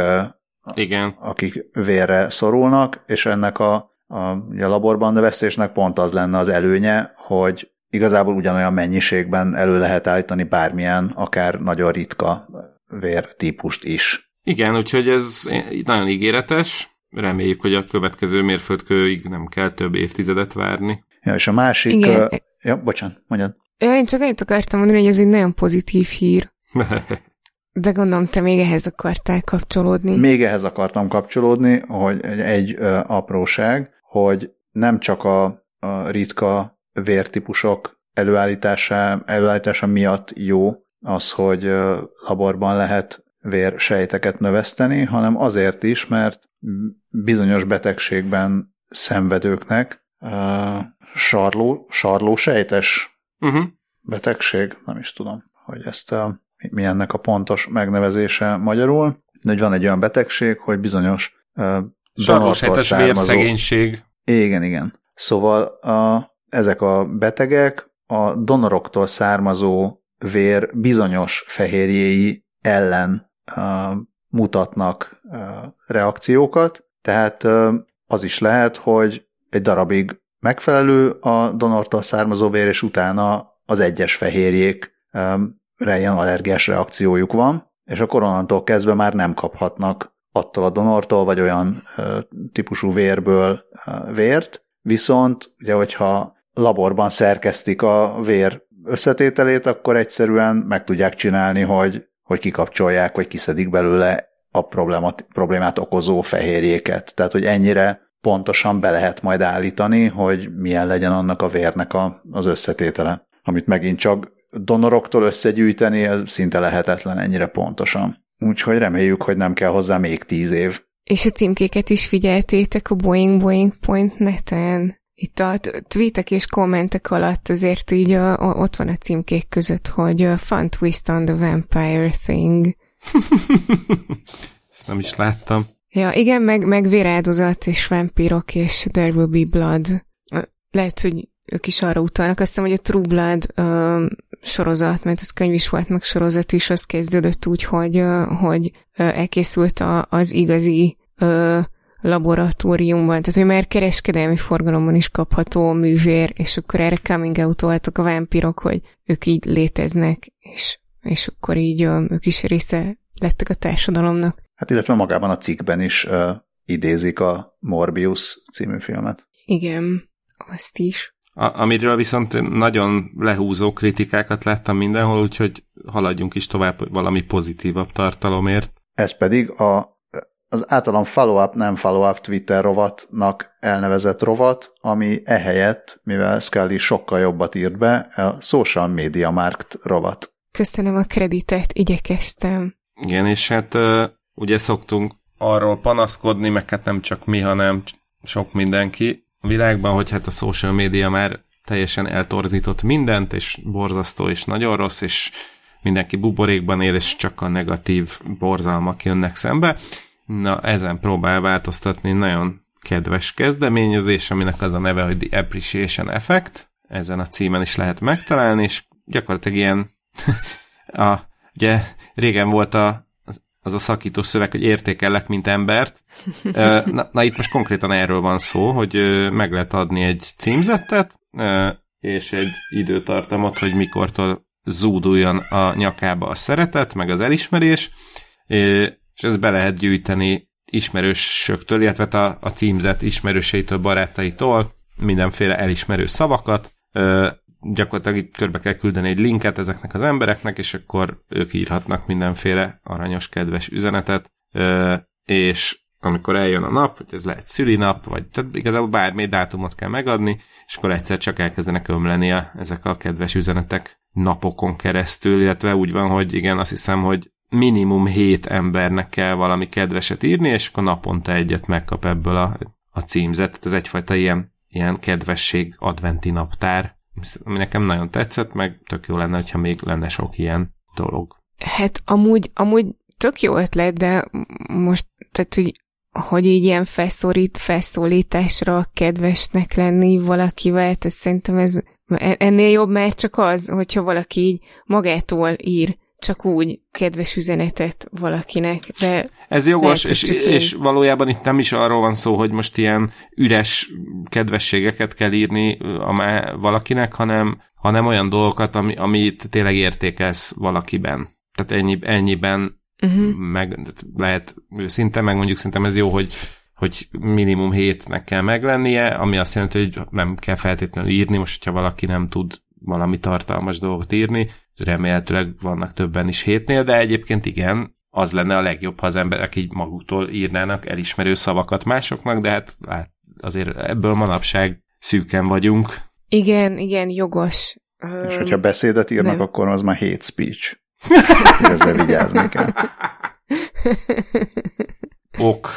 Igen. akik vérre szorulnak, és ennek a, a, a laborban növesztésnek pont az lenne az előnye, hogy igazából ugyanolyan mennyiségben elő lehet állítani bármilyen, akár nagyon ritka vértípust is. Igen, úgyhogy ez nagyon ígéretes. Reméljük, hogy a következő mérföldkőig nem kell több évtizedet várni. Ja, és a másik... Igen. Uh, ja, bocsánat, mondjad. Ja, én csak annyit akartam mondani, hogy ez egy nagyon pozitív hír. De gondolom, te még ehhez akartál kapcsolódni. Még ehhez akartam kapcsolódni, hogy egy, egy ö, apróság, hogy nem csak a, a ritka vértípusok előállítása, előállítása miatt jó az, hogy laborban lehet vérsejteket növeszteni, hanem azért is, mert bizonyos betegségben szenvedőknek uh, sarló, sarló sejtes uh-huh. betegség, nem is tudom, hogy ezt a, mi ennek a pontos megnevezése magyarul, de hogy van egy olyan betegség, hogy bizonyos uh, Sarlósejtes vérszegénység. Igen, igen. Szóval a, ezek a betegek a donoroktól származó vér bizonyos fehérjéi ellen uh, mutatnak uh, reakciókat, tehát uh, az is lehet, hogy egy darabig megfelelő a donortól származó vér, és utána az egyes fehérjék um, ilyen allergiás reakciójuk van, és a koronantól kezdve már nem kaphatnak attól a donortól, vagy olyan típusú vérből vért, viszont ugye, hogyha laborban szerkesztik a vér összetételét, akkor egyszerűen meg tudják csinálni, hogy, hogy kikapcsolják, vagy kiszedik belőle a problémát, problémát okozó fehérjéket. Tehát, hogy ennyire pontosan be lehet majd állítani, hogy milyen legyen annak a vérnek a, az összetétele. Amit megint csak donoroktól összegyűjteni, ez szinte lehetetlen ennyire pontosan. Úgyhogy reméljük, hogy nem kell hozzá még tíz év. És a címkéket is figyeltétek a boingboing.net-en? Itt a tweetek és kommentek alatt azért így a, a, ott van a címkék között, hogy fun twist on the vampire thing. Ezt nem is láttam. Ja, igen, meg, meg véráldozat és vampírok és There Will Be Blood. Lehet, hogy ők is arra utalnak. Azt hiszem, hogy a True Blood ö, sorozat, mert az könyv is volt, meg sorozat is, az kezdődött úgy, hogy, ö, hogy ö, elkészült a, az igazi ö, laboratóriumban, tehát hogy már kereskedelmi forgalomban is kapható a művér, és akkor erre coming out voltak a vámpirok, hogy ők így léteznek, és, és akkor így ö, ők is része lettek a társadalomnak. Hát illetve magában a cikkben is uh, idézik a Morbius című filmet. Igen, azt is. A, amiről viszont nagyon lehúzó kritikákat láttam mindenhol, úgyhogy haladjunk is tovább valami pozitívabb tartalomért. Ez pedig a, az általam follow-up, nem follow-up Twitter rovatnak elnevezett rovat, ami ehelyett, mivel Scully sokkal jobbat írt be, a Social Media Markt rovat. Köszönöm a kreditet, igyekeztem. Igen, és hát ugye szoktunk arról panaszkodni, meg hát nem csak mi, hanem sok mindenki a világban, hogy hát a social media már teljesen eltorzított mindent, és borzasztó, és nagyon rossz, és mindenki buborékban él, és csak a negatív borzalmak jönnek szembe. Na, ezen próbál változtatni nagyon kedves kezdeményezés, aminek az a neve, hogy The Appreciation Effect. Ezen a címen is lehet megtalálni, és gyakorlatilag ilyen a, ugye régen volt a az a szakító szöveg, hogy értékellek, mint embert. Na, na itt most konkrétan erről van szó, hogy meg lehet adni egy címzettet, és egy időtartamot, hogy mikortól zúduljon a nyakába a szeretet, meg az elismerés, és ezt be lehet gyűjteni ismerősöktől, illetve a, a címzet ismerőseitől, barátaitól, mindenféle elismerő szavakat, gyakorlatilag körbe kell küldeni egy linket ezeknek az embereknek, és akkor ők írhatnak mindenféle aranyos, kedves üzenetet, és amikor eljön a nap, hogy ez lehet szülinap, vagy tehát igazából bármi dátumot kell megadni, és akkor egyszer csak elkezdenek ömleni a, ezek a kedves üzenetek napokon keresztül, illetve úgy van, hogy igen, azt hiszem, hogy minimum hét embernek kell valami kedveset írni, és akkor naponta egyet megkap ebből a, a címzet. Ez egyfajta ilyen, ilyen kedvesség adventi naptár, ami nekem nagyon tetszett, meg tök jó lenne, hogyha még lenne sok ilyen dolog. Hát amúgy, amúgy tök jó ötlet, de most, tehát, hogy hogy így ilyen felszólít, felszólításra kedvesnek lenni valakivel, tehát szerintem ez ennél jobb már csak az, hogyha valaki így magától ír csak úgy kedves üzenetet valakinek, de... Ez jogos, lehet, és, és valójában itt nem is arról van szó, hogy most ilyen üres kedvességeket kell írni valakinek, hanem, hanem olyan dolgokat, ami, amit tényleg értékelsz valakiben. Tehát ennyi, ennyiben uh-huh. meg lehet őszinte, meg mondjuk szerintem ez jó, hogy hogy minimum hétnek kell meglennie, ami azt jelenti, hogy nem kell feltétlenül írni, most, hogyha valaki nem tud valami tartalmas dolgot írni, remélhetőleg vannak többen is hétnél, de egyébként igen, az lenne a legjobb, ha az emberek így maguktól írnának elismerő szavakat másoknak, de hát, hát azért ebből manapság szűken vagyunk. Igen, igen, jogos. És hogyha beszédet írnak, nem. akkor az már hate speech. Ezzel vigyázni kell. Ok.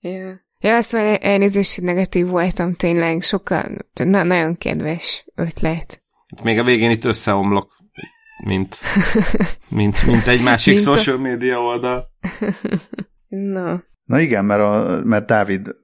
Ja. Ja, szóval elnézést, hogy negatív voltam tényleg, sokkal, na, nagyon kedves ötlet. Még a végén itt összeomlok, mint, mint, mint egy másik mint social a... media oldal. Na. Na igen, mert, a, mert Dávid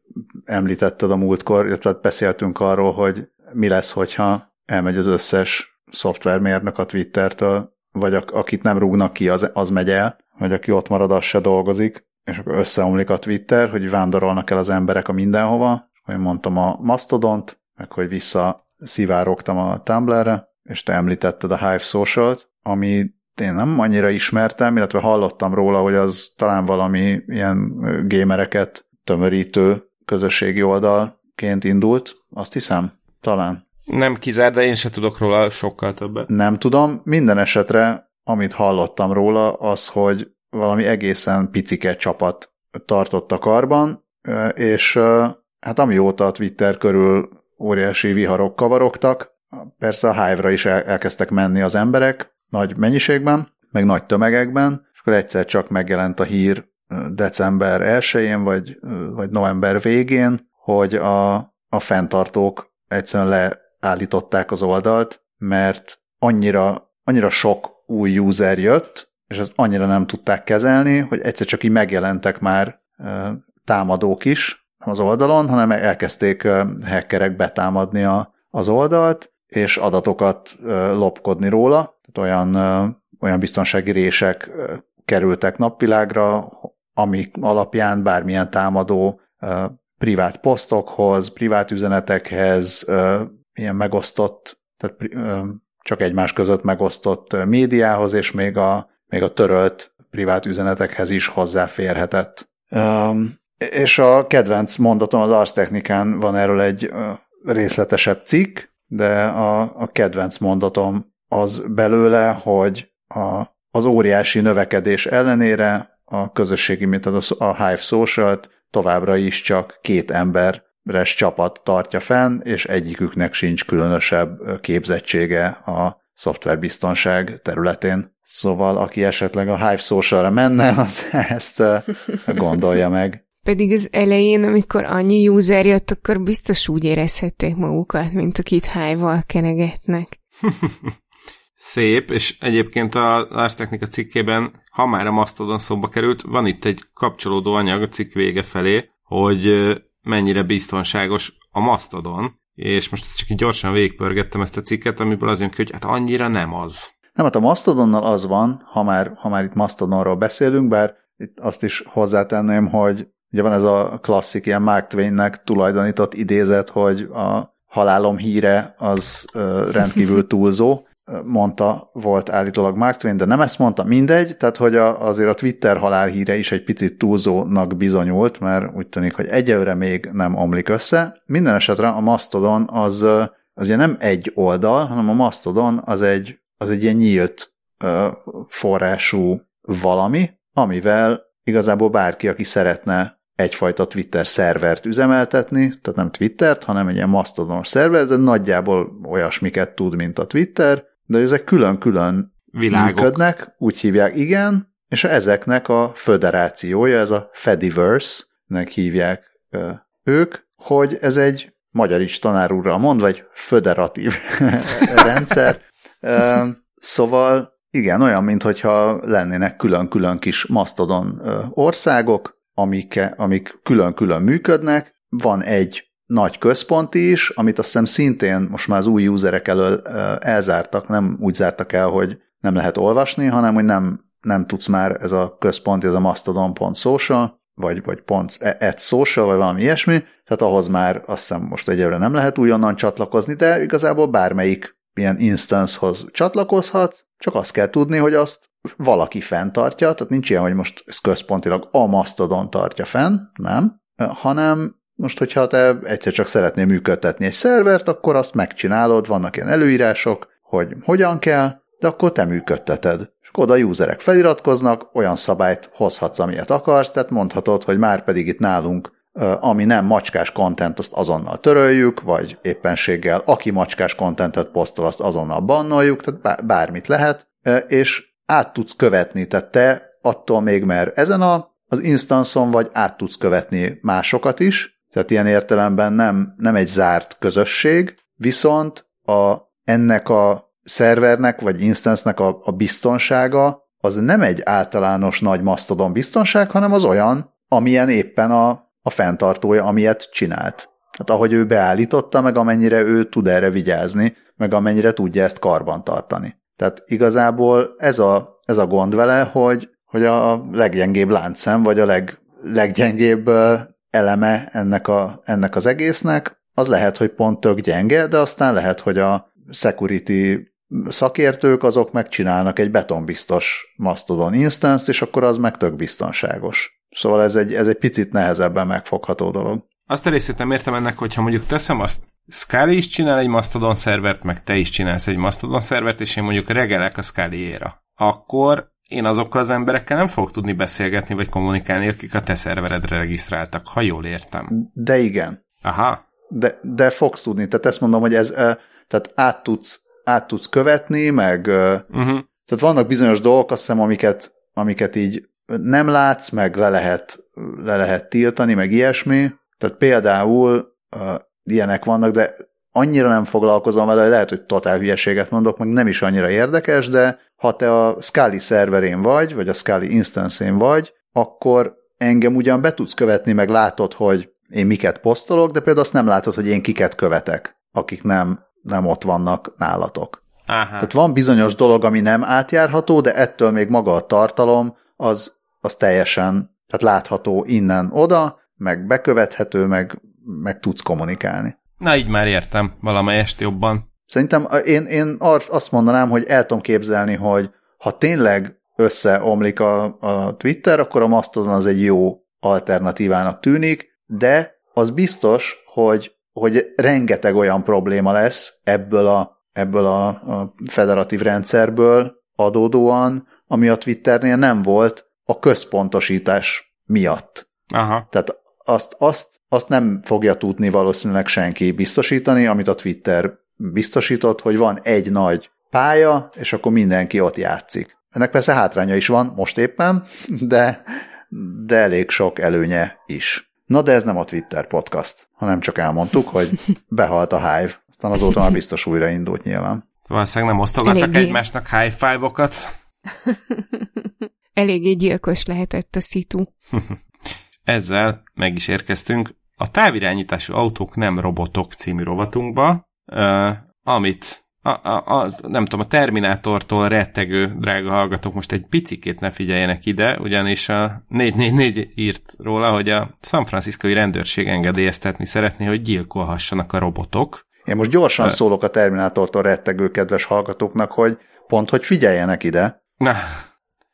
említetted a múltkor, illetve beszéltünk arról, hogy mi lesz, hogyha elmegy az összes szoftvermérnök a Twittertől, vagy a, akit nem rúgnak ki, az, az megy el, vagy aki ott marad, az se dolgozik, és akkor összeomlik a Twitter, hogy vándorolnak el az emberek a mindenhova, én mondtam a Mastodont, meg hogy vissza szivárogtam a Tumblr-re, és te említetted a Hive Social-t, ami én nem annyira ismertem, illetve hallottam róla, hogy az talán valami ilyen gémereket tömörítő közösségi oldalként indult, azt hiszem, talán. Nem kizár, de én se tudok róla sokkal többet. Nem tudom. Minden esetre, amit hallottam róla, az, hogy valami egészen picike csapat tartott a karban, és hát amióta a Twitter körül óriási viharok kavarogtak, persze a Hive-ra is elkezdtek menni az emberek nagy mennyiségben, meg nagy tömegekben, és akkor egyszer csak megjelent a hír december 1-én, vagy, vagy november végén, hogy a, a fenntartók egyszerűen le állították az oldalt, mert annyira, annyira sok új user jött, és ezt annyira nem tudták kezelni, hogy egyszer csak így megjelentek már támadók is az oldalon, hanem elkezdték hackerek betámadni a, az oldalt, és adatokat lopkodni róla, tehát olyan, olyan biztonsági rések kerültek napvilágra, amik alapján bármilyen támadó privát posztokhoz, privát üzenetekhez, ilyen megosztott, tehát csak egymás között megosztott médiához, és még a, még a törölt privát üzenetekhez is hozzáférhetett. És a kedvenc mondatom az Ars Technikán van erről egy részletesebb cikk, de a, a kedvenc mondatom az belőle, hogy a, az óriási növekedés ellenére a közösségi, mint a, a Hive Social-t továbbra is csak két ember res csapat tartja fenn, és egyiküknek sincs különösebb képzettsége a szoftverbiztonság területén. Szóval aki esetleg a Hive Social-ra menne, az ezt gondolja meg. Pedig az elején, amikor annyi user jött, akkor biztos úgy érezhették magukat, mint akit Hive-val kenegetnek. Szép, és egyébként a Lars Technika cikkében, ha már a Mastodon szóba került, van itt egy kapcsolódó anyag a cikk vége felé, hogy mennyire biztonságos a Mastodon, és most csak így gyorsan végigpörgettem ezt a cikket, amiből az jön ki, hogy hát annyira nem az. Nem, hát a Mastodonnal az van, ha már, ha már itt Mastodonról beszélünk, bár itt azt is hozzátenném, hogy ugye van ez a klasszik ilyen Mark Twainnek tulajdonított idézet, hogy a halálom híre az rendkívül túlzó, mondta, volt állítólag Mark Twain, de nem ezt mondta, mindegy, tehát hogy a, azért a Twitter halálhíre is egy picit túlzónak bizonyult, mert úgy tűnik, hogy egyelőre még nem omlik össze. Minden esetre a Mastodon az, az ugye nem egy oldal, hanem a Mastodon az egy, az egy ilyen nyílt forrású valami, amivel igazából bárki, aki szeretne egyfajta Twitter szervert üzemeltetni, tehát nem Twittert, hanem egy ilyen masztodonos szerver, de nagyjából olyasmiket tud, mint a Twitter, de ezek külön-külön Világok. működnek, úgy hívják, igen, és ezeknek a föderációja, ez a Fediverse-nek hívják ők, hogy ez egy magyarics tanár úrral mondva, egy föderatív rendszer. Szóval igen, olyan, mintha lennének külön-külön kis masztodon ö, országok, amik, amik külön-külön működnek. Van egy nagy központi is, amit azt hiszem szintén most már az új userek elől elzártak, nem úgy zártak el, hogy nem lehet olvasni, hanem hogy nem, nem tudsz már ez a központi, ez a mastodon.social, vagy, vagy pont at social, vagy valami ilyesmi, tehát ahhoz már azt hiszem most egyelőre nem lehet újonnan csatlakozni, de igazából bármelyik ilyen instancehoz csatlakozhatsz, csak azt kell tudni, hogy azt valaki fenntartja, tehát nincs ilyen, hogy most ez központilag a Mastodon tartja fenn, nem, hanem most, hogyha te egyszer csak szeretnél működtetni egy szervert, akkor azt megcsinálod, vannak ilyen előírások, hogy hogyan kell, de akkor te működteted. És oda a userek feliratkoznak, olyan szabályt hozhatsz, amilyet akarsz, tehát mondhatod, hogy már pedig itt nálunk ami nem macskás content, azt azonnal töröljük, vagy éppenséggel aki macskás contentet posztol, azt azonnal bannoljuk, tehát bármit lehet, és át tudsz követni, tehát te attól még, mert ezen a, az instanszon vagy át tudsz követni másokat is, tehát ilyen értelemben nem, nem egy zárt közösség, viszont a, ennek a szervernek vagy instansznek a, a biztonsága az nem egy általános nagy masztodon biztonság, hanem az olyan, amilyen éppen a, a fenntartója, amilyet csinált. Hát ahogy ő beállította, meg amennyire ő tud erre vigyázni, meg amennyire tudja ezt karban tartani. Tehát igazából ez a, ez a gond vele, hogy, hogy a leggyengébb láncszem, vagy a leg, leggyengébb eleme ennek, a, ennek az egésznek, az lehet, hogy pont tök gyenge, de aztán lehet, hogy a security szakértők azok megcsinálnak egy betonbiztos Mastodon instance és akkor az meg tök biztonságos. Szóval ez egy, ez egy picit nehezebben megfogható dolog. Azt a részét nem értem ennek, hogyha mondjuk teszem azt, Scali is csinál egy Mastodon szervert, meg te is csinálsz egy Mastodon szervert, és én mondjuk regelek a Scali-éra. Akkor én azokkal az emberekkel nem fogok tudni beszélgetni, vagy kommunikálni, akik a te szerveredre regisztráltak, ha jól értem. De igen. Aha. De, de fogsz tudni, tehát ezt mondom, hogy ez, tehát át tudsz, át tudsz követni, meg uh-huh. tehát vannak bizonyos dolgok, azt hiszem, amiket, amiket így nem látsz, meg le lehet, le lehet tiltani, meg ilyesmi. Tehát például ilyenek vannak, de annyira nem foglalkozom vele, lehet, hogy totál hülyeséget mondok, meg nem is annyira érdekes, de ha te a Scali szerverén vagy, vagy a Scali instance-én vagy, akkor engem ugyan be tudsz követni, meg látod, hogy én miket posztolok, de például azt nem látod, hogy én kiket követek, akik nem, nem ott vannak nálatok. Aha. Tehát van bizonyos dolog, ami nem átjárható, de ettől még maga a tartalom az, az teljesen tehát látható innen oda, meg bekövethető, meg meg tudsz kommunikálni. Na, így már értem valamelyest jobban. Szerintem én, én azt mondanám, hogy el tudom képzelni, hogy ha tényleg összeomlik a, a Twitter, akkor a Mastodon az egy jó alternatívának tűnik, de az biztos, hogy, hogy rengeteg olyan probléma lesz ebből a, ebből a, a federatív rendszerből adódóan, ami a Twitternél nem volt a központosítás miatt. Aha. Tehát azt, azt azt nem fogja tudni valószínűleg senki biztosítani, amit a Twitter biztosított, hogy van egy nagy pálya, és akkor mindenki ott játszik. Ennek persze hátránya is van, most éppen, de, de elég sok előnye is. Na de ez nem a Twitter podcast, hanem csak elmondtuk, hogy behalt a Hive. Aztán azóta már biztos újraindult nyilván. Valószínűleg nem osztogattak Eléggé... egymásnak high five-okat. Eléggé gyilkos lehetett a szitu. Ezzel meg is érkeztünk a távirányítású autók nem robotok című rovatunkba, uh, amit a, a, a, nem tudom, a Terminátortól rettegő drága hallgatók most egy picikét ne figyeljenek ide, ugyanis a 444 írt róla, hogy a San Franciscoi rendőrség engedélyeztetni szeretné, hogy gyilkolhassanak a robotok. Én most gyorsan uh, szólok a Terminátortól rettegő kedves hallgatóknak, hogy pont, hogy figyeljenek ide. Na.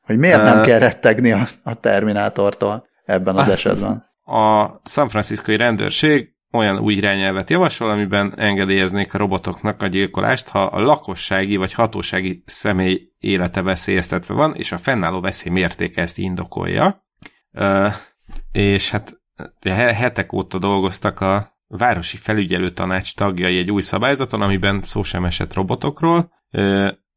Hogy miért uh, nem kell rettegni a, a Terminátortól ebben az esetben a San Franciscoi rendőrség olyan új irányelvet javasol, amiben engedélyeznék a robotoknak a gyilkolást, ha a lakossági vagy hatósági személy élete veszélyeztetve van, és a fennálló veszély mértéke ezt indokolja. és hát hetek óta dolgoztak a városi felügyelő tanács tagjai egy új szabályzaton, amiben szó sem esett robotokról,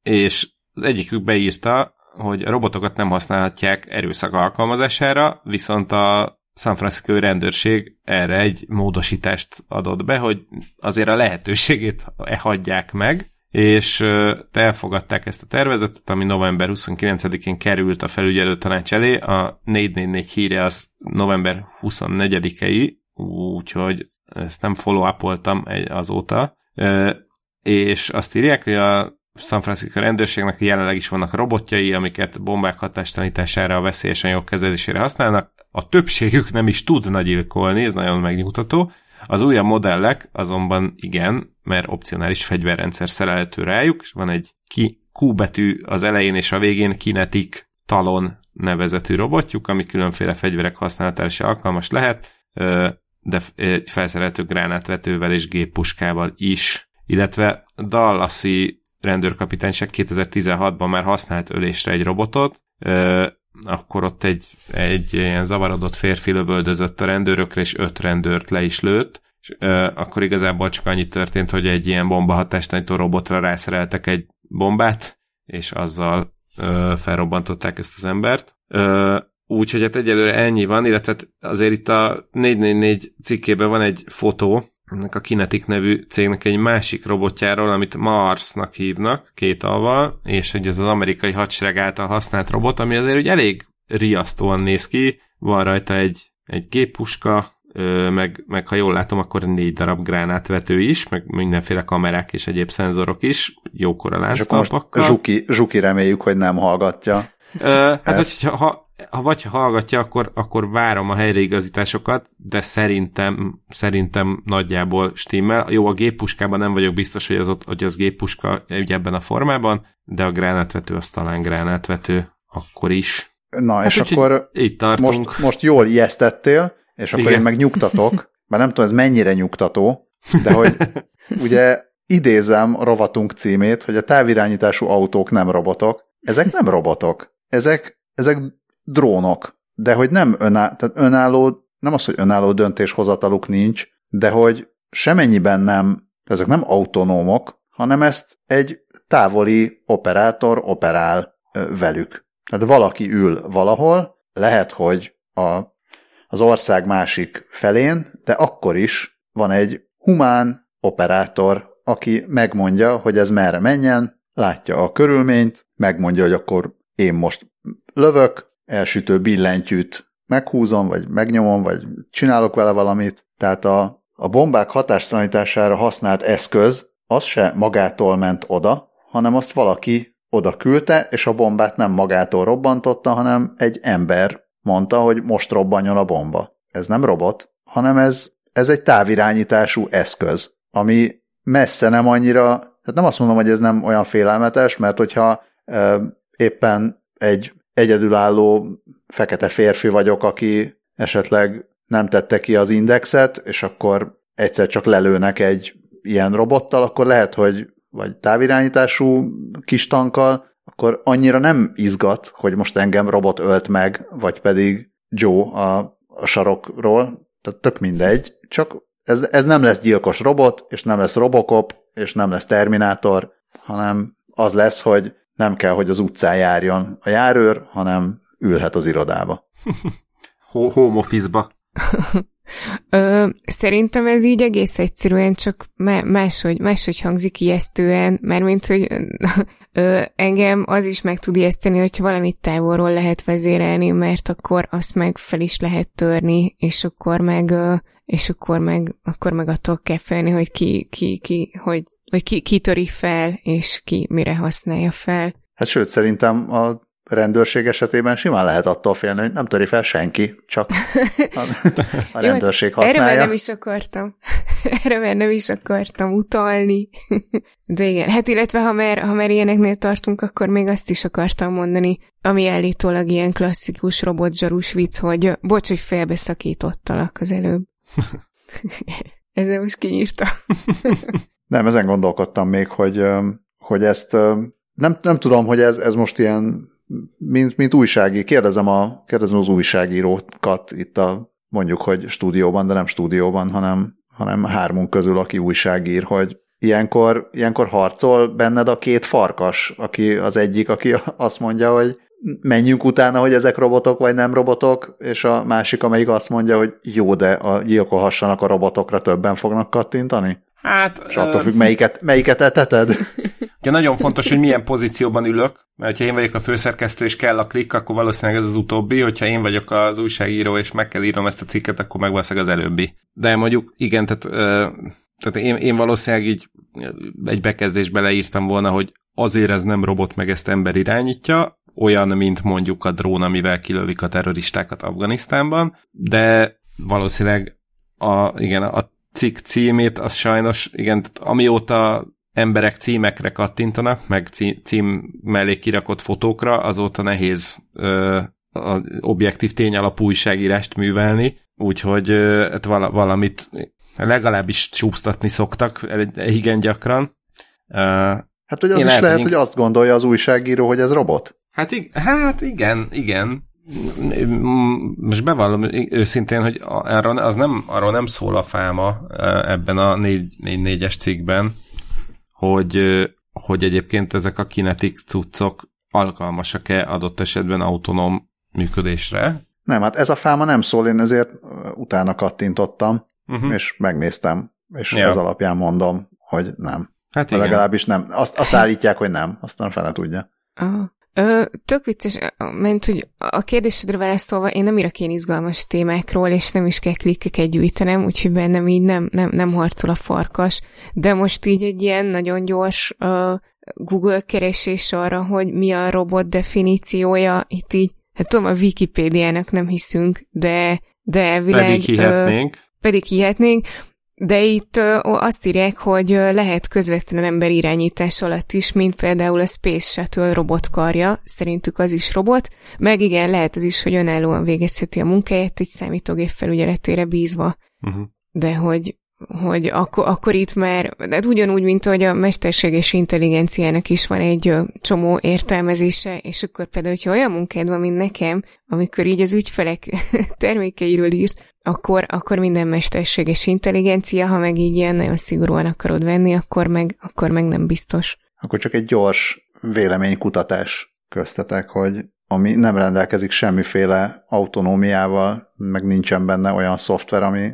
és az egyikük beírta, hogy a robotokat nem használhatják erőszak alkalmazására, viszont a San Francisco rendőrség erre egy módosítást adott be, hogy azért a lehetőségét hagyják meg, és elfogadták ezt a tervezetet, ami november 29-én került a felügyelő tanács elé, a 444 híre az november 24-ei, úgyhogy ezt nem follow-upoltam azóta, és azt írják, hogy a San Francisco rendőrségnek jelenleg is vannak robotjai, amiket bombák hatástalanítására, a veszélyes anyagok kezelésére használnak. A többségük nem is tud gyilkolni, ez nagyon megnyugtató. Az újabb modellek azonban igen, mert opcionális fegyverrendszer szerelhető rájuk, és van egy ki, Q betű az elején és a végén Kinetic Talon nevezetű robotjuk, ami különféle fegyverek használatára is alkalmas lehet, de felszerelhető gránátvetővel és géppuskával is. Illetve Dallasi rendőrkapitányság 2016-ban már használt ölésre egy robotot, akkor ott egy, egy ilyen zavarodott férfi lövöldözött a rendőrökre, és öt rendőrt le is lőtt, és akkor igazából csak annyi történt, hogy egy ilyen bombahatástanító robotra rászereltek egy bombát, és azzal felrobbantották ezt az embert. Úgyhogy hát egyelőre ennyi van, illetve azért itt a 444 cikkében van egy fotó, ennek a Kinetic nevű cégnek egy másik robotjáról, amit Marsnak hívnak, két alval, és hogy ez az amerikai hadsereg által használt robot, ami azért úgy elég riasztóan néz ki, van rajta egy, egy géppuska, meg, meg ha jól látom, akkor négy darab gránátvető is, meg mindenféle kamerák és egyéb szenzorok is, jókora lánctalpakkal. Zsuki, Zsuki reméljük, hogy nem hallgatja. Ö, hát, hogyha, ha, ha vagy ha hallgatja, akkor, akkor várom a helyreigazításokat, de szerintem, szerintem nagyjából stimmel. Jó, a géppuskában nem vagyok biztos, hogy az, ott, hogy az géppuska ugye ebben a formában, de a gránátvető az talán gránátvető akkor is. Na, hát és akkor itt tartunk. Most, most jól ijesztettél, és akkor Igen. én meg nyugtatok, mert nem tudom, ez mennyire nyugtató, de hogy ugye idézem a rovatunk címét, hogy a távirányítású autók nem robotok. Ezek nem robotok. Ezek, ezek drónok, de hogy nem önálló, tehát önálló, nem az, hogy önálló döntéshozataluk nincs, de hogy semennyiben nem, ezek nem autonómok, hanem ezt egy távoli operátor operál velük. Tehát valaki ül valahol, lehet, hogy a, az ország másik felén, de akkor is van egy humán operátor, aki megmondja, hogy ez merre menjen, látja a körülményt, megmondja, hogy akkor én most lövök, elsütő billentyűt meghúzom, vagy megnyomom, vagy csinálok vele valamit. Tehát a, a bombák hatástalanítására használt eszköz, az se magától ment oda, hanem azt valaki oda küldte, és a bombát nem magától robbantotta, hanem egy ember mondta, hogy most robbanjon a bomba. Ez nem robot, hanem ez, ez egy távirányítású eszköz, ami messze nem annyira, tehát nem azt mondom, hogy ez nem olyan félelmetes, mert hogyha e, éppen egy egyedülálló fekete férfi vagyok, aki esetleg nem tette ki az indexet, és akkor egyszer csak lelőnek egy ilyen robottal, akkor lehet, hogy vagy távirányítású kis tankkal, akkor annyira nem izgat, hogy most engem robot ölt meg, vagy pedig Joe a, a sarokról, tehát tök mindegy, csak ez, ez nem lesz gyilkos robot, és nem lesz Robocop, és nem lesz Terminátor, hanem az lesz, hogy nem kell, hogy az utcán járjon a járőr, hanem ülhet az irodába. Home office-ba. Ö, szerintem ez így egész egyszerűen csak máshogy, máshogy hangzik ijesztően, mert mint hogy ö, engem az is meg tud ijeszteni, hogyha valamit távolról lehet vezérelni, mert akkor azt meg fel is lehet törni, és akkor meg, ö, és akkor meg, akkor meg attól kell felni, hogy ki, ki, ki, hogy, hogy ki, ki töri fel, és ki mire használja fel. Hát sőt, szerintem a rendőrség esetében simán lehet attól félni, hogy nem töri fel senki, csak a, a rendőrség használja. Erre már nem is akartam. Erre már nem is akartam utalni. De igen, hát illetve ha már, ha már ilyeneknél tartunk, akkor még azt is akartam mondani, ami állítólag ilyen klasszikus robotzsarús vicc, hogy bocs, hogy félbeszakítottalak az előbb. Ezzel most kinyírta. Nem, ezen gondolkodtam még, hogy, hogy ezt nem, nem tudom, hogy ez, ez most ilyen mint, mint újsági, kérdezem, a, kérdezem az újságírókat itt a mondjuk, hogy stúdióban, de nem stúdióban, hanem, hanem hármunk közül, aki újságír, hogy ilyenkor, ilyenkor harcol benned a két farkas, aki az egyik, aki azt mondja, hogy menjünk utána, hogy ezek robotok vagy nem robotok, és a másik, amelyik azt mondja, hogy jó, de a gyilkolhassanak a robotokra többen fognak kattintani? Hát... És attól függ, melyiket, melyiket eteted? Ugye nagyon fontos, hogy milyen pozícióban ülök, mert ha én vagyok a főszerkesztő és kell a klik, akkor valószínűleg ez az utóbbi, hogyha én vagyok az újságíró és meg kell írnom ezt a cikket, akkor meg valószínűleg az előbbi. De mondjuk igen, tehát, tehát én, én valószínűleg így egy bekezdésbe leírtam volna, hogy azért ez nem robot, meg ezt ember irányítja, olyan, mint mondjuk a drón, amivel kilövik a terroristákat Afganisztánban, de valószínűleg a, igen, a cikk címét, az sajnos, igen, amióta emberek címekre kattintanak, meg cím mellé kirakott fotókra, azóta nehéz ö, a objektív tény alapú újságírást művelni, úgyhogy ö, hát vala, valamit legalábbis csúsztatni szoktak igen gyakran. Ö, hát, hogy az is lehet, lehet hogy azt gondolja az újságíró, hogy ez robot? Hát, hát igen, igen. Most bevallom őszintén, hogy arról, az nem, arról nem szól a fáma ebben a 4-4-es cikkben, hogy, hogy egyébként ezek a kinetik cuccok alkalmasak-e adott esetben autonóm működésre. Nem, hát ez a fáma nem szól, én ezért utána kattintottam, uh-huh. és megnéztem, és ja. ez alapján mondom, hogy nem. Hát igen. legalábbis nem. Azt, azt állítják, hogy nem, aztán fele tudja. Aha. Ö, tök vicces, mert hogy a kérdésedre válaszolva, én nem írok ilyen izgalmas témákról, és nem is kell klikkeket gyűjtenem, úgyhogy bennem így nem, nem, nem harcol a farkas, de most így egy ilyen nagyon gyors uh, Google keresés arra, hogy mi a robot definíciója, itt így, hát tudom, a Wikipédiának nem hiszünk, de, de elvileg... Pedig hihetnénk. Uh, pedig hihetnénk, de itt azt írják, hogy lehet közvetlen ember irányítás alatt is, mint például a Space Shuttle robotkarja, szerintük az is robot, meg igen, lehet az is, hogy önállóan végezheti a munkáját egy számítógép felügyeletére bízva. Uh-huh. De hogy hogy akkor, akkor itt már, de ugyanúgy, mint hogy a mesterséges intelligenciának is van egy csomó értelmezése, és akkor például, hogyha olyan munkád van, mint nekem, amikor így az ügyfelek termékeiről írsz, akkor, akkor minden mesterséges intelligencia, ha meg így ilyen nagyon szigorúan akarod venni, akkor meg, akkor meg nem biztos. Akkor csak egy gyors véleménykutatás köztetek, hogy ami nem rendelkezik semmiféle autonómiával, meg nincsen benne olyan szoftver, ami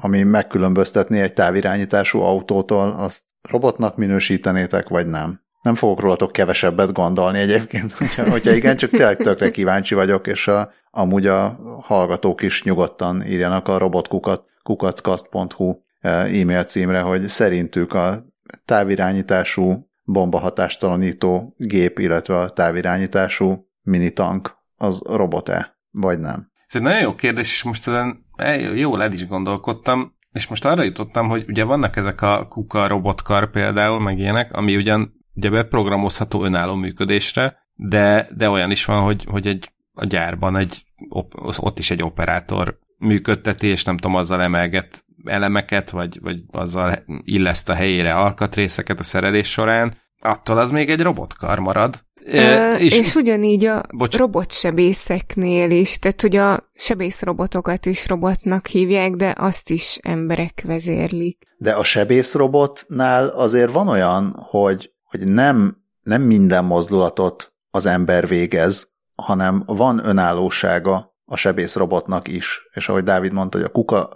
ami megkülönböztetné egy távirányítású autótól, azt robotnak minősítenétek, vagy nem? Nem fogok rólatok kevesebbet gondolni egyébként, hogyha, hogyha igen, csak tényleg tökre kíváncsi vagyok, és a, amúgy a hallgatók is nyugodtan írjanak a robotkukat kukackast.hu e, e-mail címre, hogy szerintük a távirányítású bombahatástalanító gép, illetve a távirányítású minitank az robot-e, vagy nem? Ez egy nagyon jó kérdés, és most ezen jól el is gondolkodtam, és most arra jutottam, hogy ugye vannak ezek a kuka robotkar például, meg ilyenek, ami ugyan ugye beprogramozható önálló működésre, de, de olyan is van, hogy, hogy egy, a gyárban egy, ott is egy operátor működteti, és nem tudom, azzal emelget elemeket, vagy, vagy azzal illeszt a helyére alkatrészeket a szerelés során, attól az még egy robotkar marad, Ö, és, és ugyanígy a bocs. robotsebészeknél is, tehát hogy a sebészrobotokat is robotnak hívják, de azt is emberek vezérlik. De a sebészrobotnál azért van olyan, hogy, hogy nem, nem minden mozdulatot az ember végez, hanem van önállósága a sebészrobotnak is. És ahogy Dávid mondta, hogy a kuka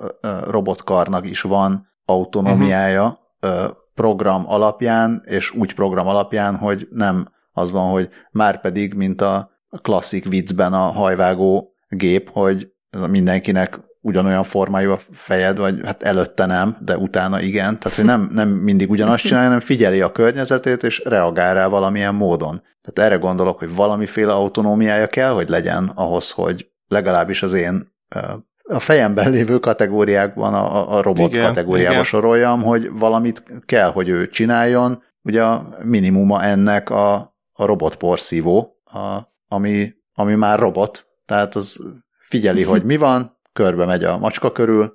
robotkarnak is van autonómiája uh-huh. program alapján, és úgy program alapján, hogy nem az van, hogy már pedig, mint a klasszik viccben a hajvágó gép, hogy mindenkinek ugyanolyan formájú a fejed, vagy hát előtte nem, de utána igen. Tehát, hogy nem, nem mindig ugyanazt csinálja, hanem figyeli a környezetét, és reagál rá valamilyen módon. Tehát erre gondolok, hogy valamiféle autonómiája kell, hogy legyen ahhoz, hogy legalábbis az én a fejemben lévő kategóriákban, a, a robot igen, kategóriába igen. soroljam, hogy valamit kell, hogy ő csináljon. Ugye a minimuma ennek a a robotporszívó, a, ami, ami már robot, tehát az figyeli, hogy mi van, körbe megy a macska körül,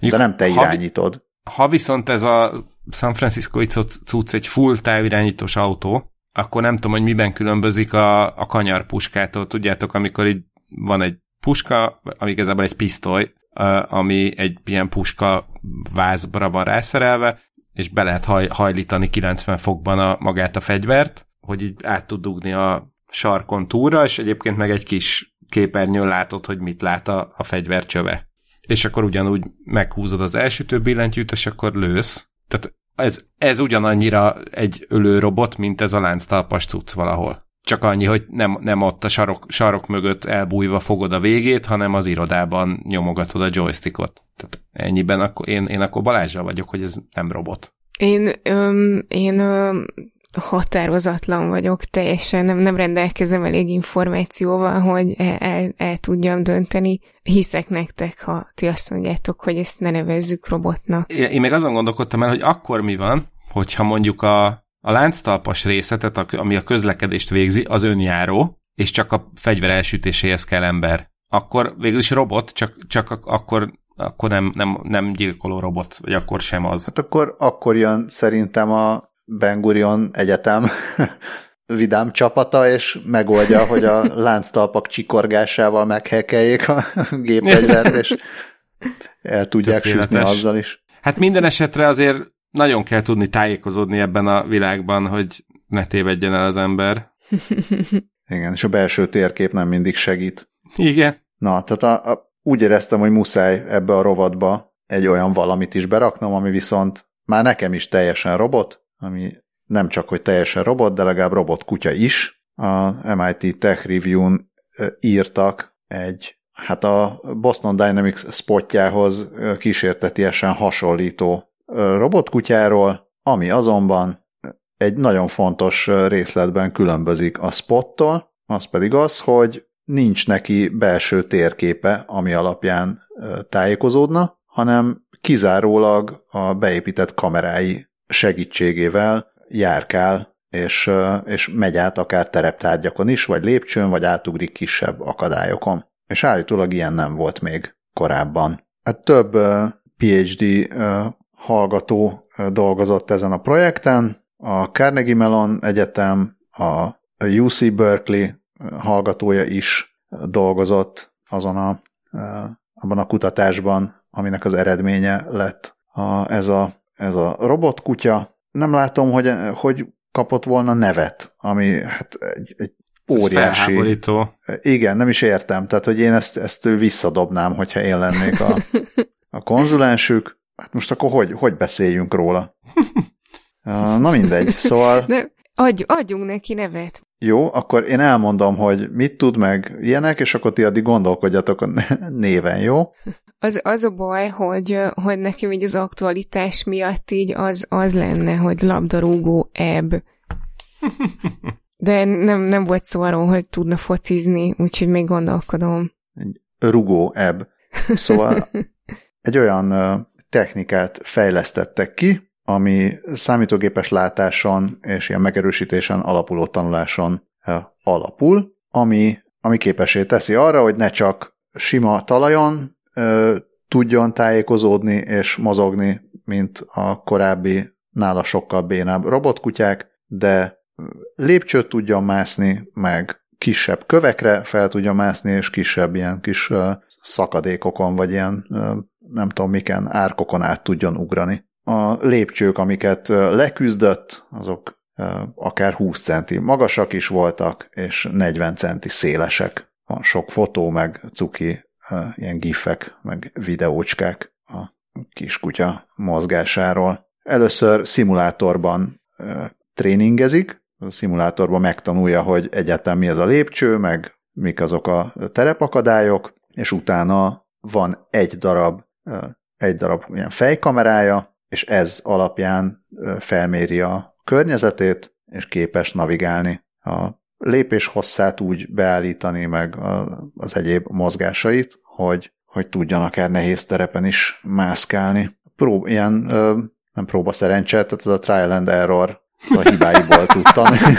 de nem te irányítod. Ha, ha viszont ez a San Francisco cucc egy full távirányítós autó, akkor nem tudom, hogy miben különbözik a, a kanyarpuskától. Tudjátok, amikor így van egy puska, ami igazából egy pisztoly, ami egy ilyen puska vázbra van rászerelve, és be lehet haj, hajlítani 90 fokban a, magát a fegyvert, hogy így át tud dugni a sarkon túlra, és egyébként meg egy kis képernyőn látod, hogy mit lát a, a fegyver csöve. És akkor ugyanúgy meghúzod az elsütő billentyűt, és akkor lősz. Tehát ez, ez ugyanannyira egy ölőrobot, mint ez a lánctalpas cucc valahol. Csak annyi, hogy nem, nem ott a sarok, sarok mögött elbújva fogod a végét, hanem az irodában nyomogatod a joystickot. Tehát ennyiben akkor én, én akkor Balázsra vagyok, hogy ez nem robot. Én, öm, én öm, határozatlan vagyok, teljesen nem, nem rendelkezem elég információval, hogy el, el, el tudjam dönteni. Hiszek nektek, ha ti azt mondjátok, hogy ezt ne nevezzük robotnak. Én, én meg azon gondolkodtam el, hogy akkor mi van, hogyha mondjuk a, a lánctalpas része, tehát a, ami a közlekedést végzi, az önjáró, és csak a fegyver elsütéséhez kell ember. Akkor végül is robot, csak, csak akkor akkor nem, nem, nem gyilkoló robot, vagy akkor sem az. Hát akkor, akkor jön szerintem a Ben Gurion Egyetem vidám csapata, és megoldja, hogy a lánctalpak csikorgásával meghekeljék a gépfegyvert, és el tudják sütni azzal is. Hát minden esetre azért nagyon kell tudni tájékozódni ebben a világban, hogy ne tévedjen el az ember. Igen, és a belső térkép nem mindig segít. Igen. Na, tehát a, a, úgy éreztem, hogy muszáj ebbe a rovatba egy olyan valamit is beraknom, ami viszont már nekem is teljesen robot, ami nem csak, hogy teljesen robot, de legalább robot kutya is. A MIT Tech Review-n írtak egy, hát a Boston Dynamics spotjához kísértetiesen hasonlító robotkutyáról, ami azonban egy nagyon fontos részletben különbözik a spottól, az pedig az, hogy nincs neki belső térképe, ami alapján tájékozódna, hanem kizárólag a beépített kamerái segítségével járkál, és, és megy át akár tereptárgyakon is, vagy lépcsőn, vagy átugrik kisebb akadályokon. És állítólag ilyen nem volt még korábban. Hát több PhD hallgató dolgozott ezen a projekten, a Carnegie Mellon Egyetem, a UC Berkeley hallgatója is dolgozott azon a, abban a kutatásban, aminek az eredménye lett a, ez, a, ez a robotkutya. Nem látom, hogy, hogy kapott volna nevet, ami hát egy, egy óriási... Igen, nem is értem. Tehát, hogy én ezt, ezt visszadobnám, hogyha én lennék a, a konzulensük. Hát most akkor hogy, hogy beszéljünk róla? Na mindegy, szóval... De adj, adjunk neki nevet. Jó, akkor én elmondom, hogy mit tud meg ilyenek, és akkor ti addig gondolkodjatok a néven, jó? Az, az a baj, hogy, hogy nekem így az aktualitás miatt így az, az lenne, hogy labdarúgó ebb. De nem, nem volt szó arról, hogy tudna focizni, úgyhogy még gondolkodom. Egy rugó ebb. Szóval egy olyan technikát fejlesztettek ki, ami számítógépes látáson és ilyen megerősítésen alapuló tanuláson alapul, ami, ami képesé teszi arra, hogy ne csak sima talajon ö, tudjon tájékozódni és mozogni, mint a korábbi, nála sokkal bénább robotkutyák, de lépcsőt tudjon mászni, meg kisebb kövekre fel tudja mászni, és kisebb ilyen kis ö, szakadékokon, vagy ilyen ö, nem tudom miken, árkokon át tudjon ugrani a lépcsők, amiket leküzdött, azok akár 20 centi magasak is voltak, és 40 centi szélesek. Van sok fotó, meg cuki, ilyen gifek, meg videócskák a kiskutya mozgásáról. Először szimulátorban tréningezik, a szimulátorban megtanulja, hogy egyáltalán mi az a lépcső, meg mik azok a terepakadályok, és utána van egy darab, egy darab ilyen fejkamerája, és ez alapján felméri a környezetét, és képes navigálni. A lépés hosszát úgy beállítani, meg az egyéb mozgásait, hogy, hogy tudjon akár nehéz terepen is mászkálni. Prób, ilyen nem próba szerencse, tehát ez a trial and error a hibáiból tud tanulni.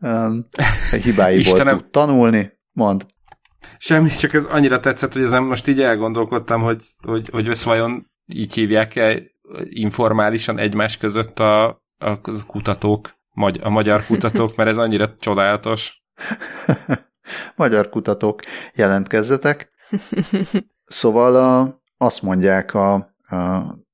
a hibáiból Istenem. tud tanulni. Mond. Semmi, csak ez annyira tetszett, hogy ezen most így elgondolkodtam, hogy, hogy, hogy ez vajon így hívják el informálisan egymás között a, a kutatók, a magyar kutatók, mert ez annyira csodálatos. magyar kutatók jelentkezzetek. Szóval a, azt mondják a, a,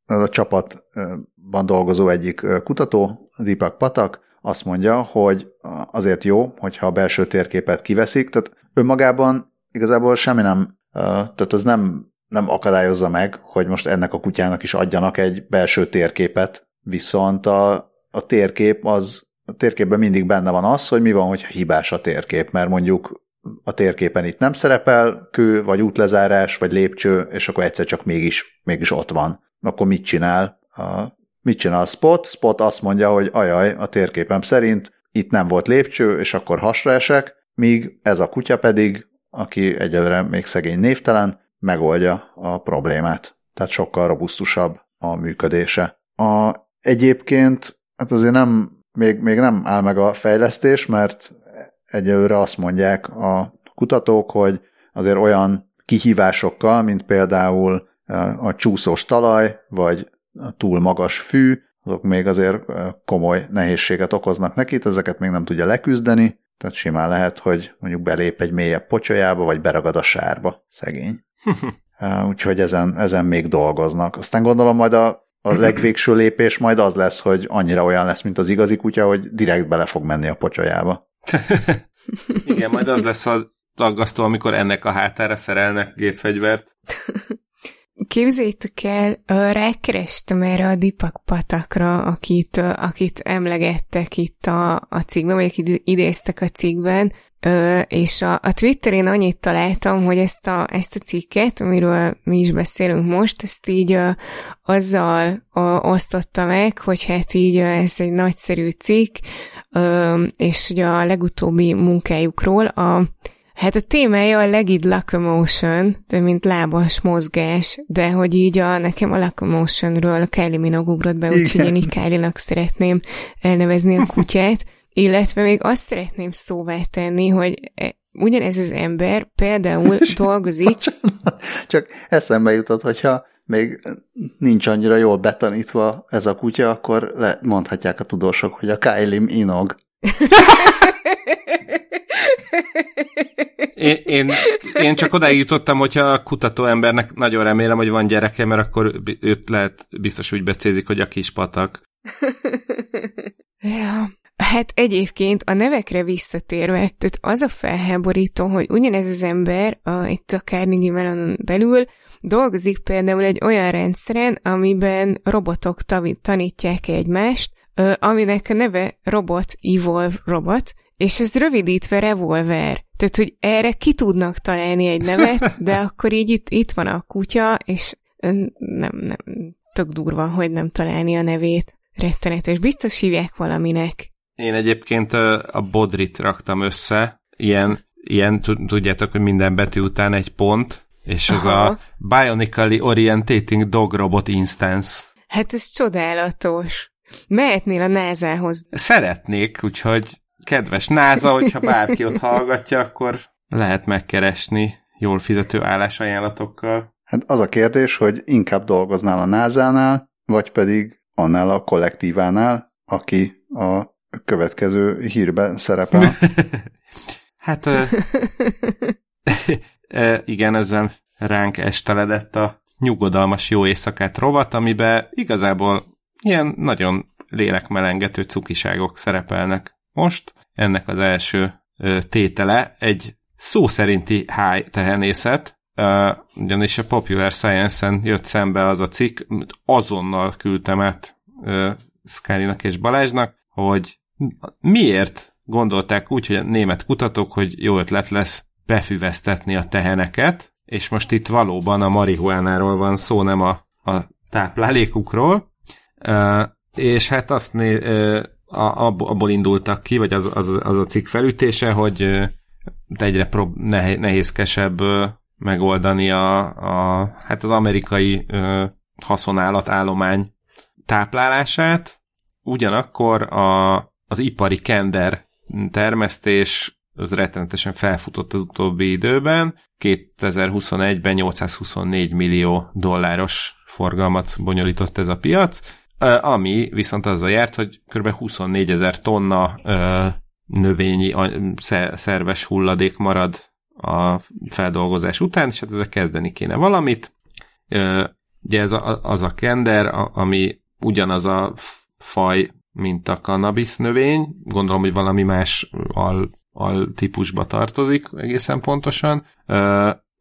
a csapatban dolgozó egyik kutató, Deepak Patak, azt mondja, hogy azért jó, hogyha a belső térképet kiveszik, tehát önmagában igazából semmi nem, tehát az nem, nem akadályozza meg, hogy most ennek a kutyának is adjanak egy belső térképet, viszont a, a térkép az, a térképben mindig benne van az, hogy mi van, hogyha hibás a térkép, mert mondjuk a térképen itt nem szerepel kő, vagy útlezárás, vagy lépcső, és akkor egyszer csak mégis, mégis ott van. Akkor mit csinál? A, mit csinál a Spot? Spot azt mondja, hogy ajaj, a térképem szerint itt nem volt lépcső, és akkor hasra esek, míg ez a kutya pedig, aki egyelőre még szegény névtelen, megoldja a problémát. Tehát sokkal robusztusabb a működése. A, egyébként, hát azért nem, még, még nem áll meg a fejlesztés, mert egyelőre azt mondják a kutatók, hogy azért olyan kihívásokkal, mint például a csúszós talaj, vagy a túl magas fű, azok még azért komoly nehézséget okoznak neki, ezeket még nem tudja leküzdeni, tehát simán lehet, hogy mondjuk belép egy mélyebb pocsolyába, vagy beragad a sárba, szegény. Úgyhogy ezen, ezen még dolgoznak. Aztán gondolom majd a, a legvégső lépés majd az lesz, hogy annyira olyan lesz, mint az igazi kutya, hogy direkt bele fog menni a pocsolyába. Igen, majd az lesz az aggasztó, amikor ennek a hátára szerelnek gépfegyvert. Képzétek el, rákerestem erre a Dipak patakra, akit, akit emlegettek itt a, a cikkben, vagy akit idéztek a cikkben, és a, a Twitterén annyit találtam, hogy ezt a, ezt a cikket, amiről mi is beszélünk most, ezt így azzal osztotta meg, hogy hát így ez egy nagyszerű cikk, és ugye a legutóbbi munkájukról a Hát a témája a legid locomotion, mint lábas mozgás, de hogy így a, nekem a locomotionről a Kylie Minogue ugrott be, úgyhogy én így Kylie-nak szeretném elnevezni a kutyát, illetve még azt szeretném szóvá tenni, hogy e, ugyanez az ember például dolgozik... Csak eszembe jutott, hogyha még nincs annyira jól betanítva ez a kutya, akkor le, mondhatják a tudósok, hogy a Kylie Minogue. Én, én, én csak odáig jutottam, hogyha a kutató embernek nagyon remélem, hogy van gyereke, mert akkor őt lehet biztos úgy becézik, hogy a kis patak. ja. Hát egyébként a nevekre visszatérve, tehát az a felháborító, hogy ugyanez az ember a, itt a Carnegie Mellonon belül dolgozik például egy olyan rendszeren, amiben robotok tanítják egymást, aminek a neve Robot Evolve Robot, és ez rövidítve revolver. Tehát, hogy erre ki tudnak találni egy nevet, de akkor így itt, itt van a kutya, és nem, nem, tök durva, hogy nem találni a nevét. Rettenetes. Biztos hívják valaminek. Én egyébként a Bodrit raktam össze, ilyen, ilyen tudjátok, hogy minden betű után egy pont, és ez a Bionically Orientating Dog Robot Instance. Hát ez csodálatos. Mehetnél a názához. Szeretnék, úgyhogy kedves NASA, hogyha bárki ott hallgatja, akkor lehet megkeresni jól fizető állásajánlatokkal. Hát az a kérdés, hogy inkább dolgoznál a NASA-nál, vagy pedig annál a kollektívánál, aki a következő hírben szerepel. hát igen, ezzel ránk esteledett a nyugodalmas jó éjszakát rovat, amiben igazából ilyen nagyon lélekmelengető cukiságok szerepelnek most. Ennek az első tétele egy szó szerinti high tehenészet, ugyanis a Popular Science-en jött szembe az a cikk, azonnal küldtem át Skálinak és Balázsnak, hogy miért gondolták úgy, hogy a német kutatók, hogy jó ötlet lesz befüvesztetni a teheneket, és most itt valóban a marihuánáról van szó, nem a, a táplálékukról, és hát azt né, uh, abból indultak ki, vagy az, az, az a cikk felütése, hogy egyre prob- nehézkesebb megoldani a, a, hát az amerikai állomány táplálását, ugyanakkor a, az ipari kender termesztés az rettenetesen felfutott az utóbbi időben. 2021-ben 824 millió dolláros forgalmat bonyolított ez a piac, ami viszont azzal járt, hogy kb. 24 ezer tonna növényi szerves hulladék marad a feldolgozás után, és hát ezzel kezdeni kéne valamit. Ugye ez a, az a kender, ami ugyanaz a faj, mint a cannabis növény, gondolom, hogy valami más al, al típusba tartozik egészen pontosan.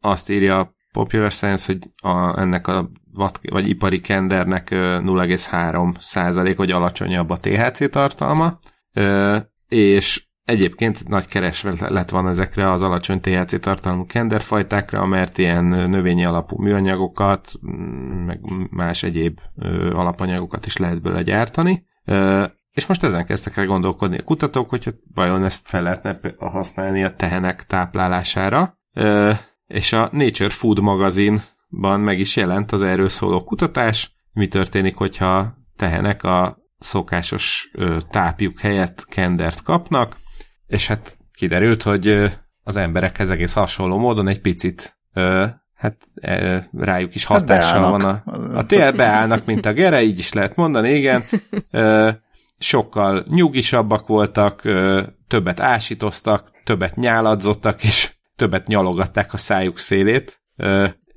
Azt írja Popular Science, hogy a, ennek a vat, vagy ipari kendernek 0,3 százalék, vagy alacsonyabb a THC tartalma, és egyébként nagy kereslet van ezekre az alacsony THC tartalmú kenderfajtákra, mert ilyen növényi alapú műanyagokat, mm, meg más egyéb alapanyagokat is lehet belőle gyártani. És most ezen kezdtek el gondolkodni a kutatók, hogy vajon ezt fel lehetne használni a tehenek táplálására. És a Nature Food magazinban meg is jelent az erről szóló kutatás, mi történik, hogyha tehenek a szokásos tápjuk helyett kendert kapnak, és hát kiderült, hogy az emberekhez egész hasonló módon egy picit hát rájuk is hát hatással hát van a, a tél, beállnak, mint a gere, így is lehet mondani, igen. Sokkal nyugisabbak voltak, többet ásítoztak, többet nyáladzottak, és többet nyalogatták a szájuk szélét.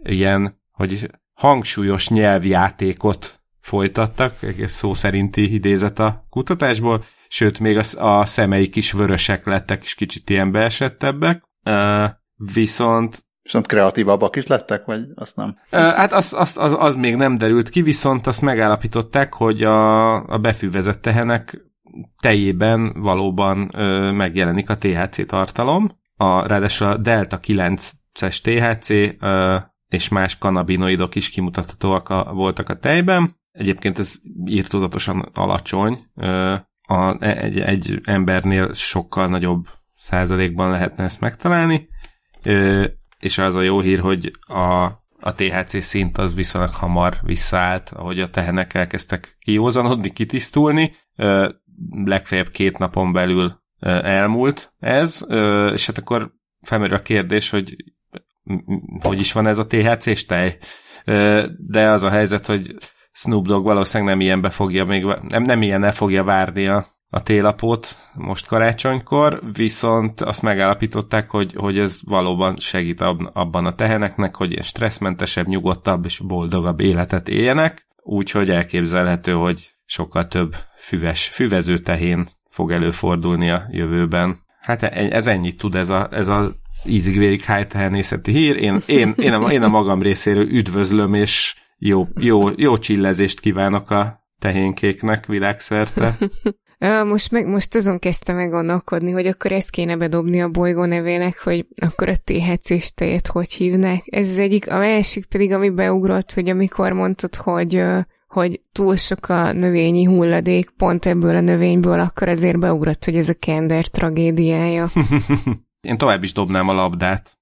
Ilyen, hogy hangsúlyos nyelvjátékot folytattak, egész szó szerinti idézet a kutatásból, sőt, még a, a szemeik is vörösek lettek, és kicsit ilyen beesettebbek. Uh, viszont Viszont kreatívabbak is lettek, vagy azt nem? Uh, hát az, az, az, az még nem derült ki, viszont azt megállapították, hogy a, a befűvezett tehenek tejében valóban ö, megjelenik a THC tartalom. A, ráadásul a Delta 9-es THC ö, és más kanabinoidok is kimutathatóak a, voltak a tejben. Egyébként ez írtózatosan alacsony. A, egy, egy embernél sokkal nagyobb százalékban lehetne ezt megtalálni, és az a jó hír, hogy a, a THC szint az viszonylag hamar visszaállt, ahogy a tehenek elkezdtek kiózanodni, kitisztulni, legfeljebb két napon belül elmúlt ez, és hát akkor felmerül a kérdés, hogy hogy is van ez a THC-s tej, de az a helyzet, hogy Snoop Dogg valószínűleg nem ilyenbe fogja még, nem, nem ilyen fogja várni a, a télapót most karácsonykor, viszont azt megállapították, hogy, hogy ez valóban segít abban a teheneknek, hogy ilyen stresszmentesebb, nyugodtabb és boldogabb életet éljenek, úgyhogy elképzelhető, hogy sokkal több füves, füvező tehén fog előfordulni a jövőben. Hát e, ez ennyit tud ez a, ez a ízig-vérig hájtehenészeti hír. Én, én, én, a, én a magam részéről üdvözlöm, és jó, jó, jó csillezést kívánok a tehénkéknek világszerte. Most, meg, most azon kezdtem meg gondolkodni, hogy akkor ezt kéne bedobni a bolygó nevének, hogy akkor a THC-s tejet hogy hívnak. Ez az egyik, a másik pedig, ami beugrott, hogy amikor mondtad, hogy hogy túl sok a növényi hulladék pont ebből a növényből, akkor azért beugrott, hogy ez a kender tragédiája. Én tovább is dobnám a labdát.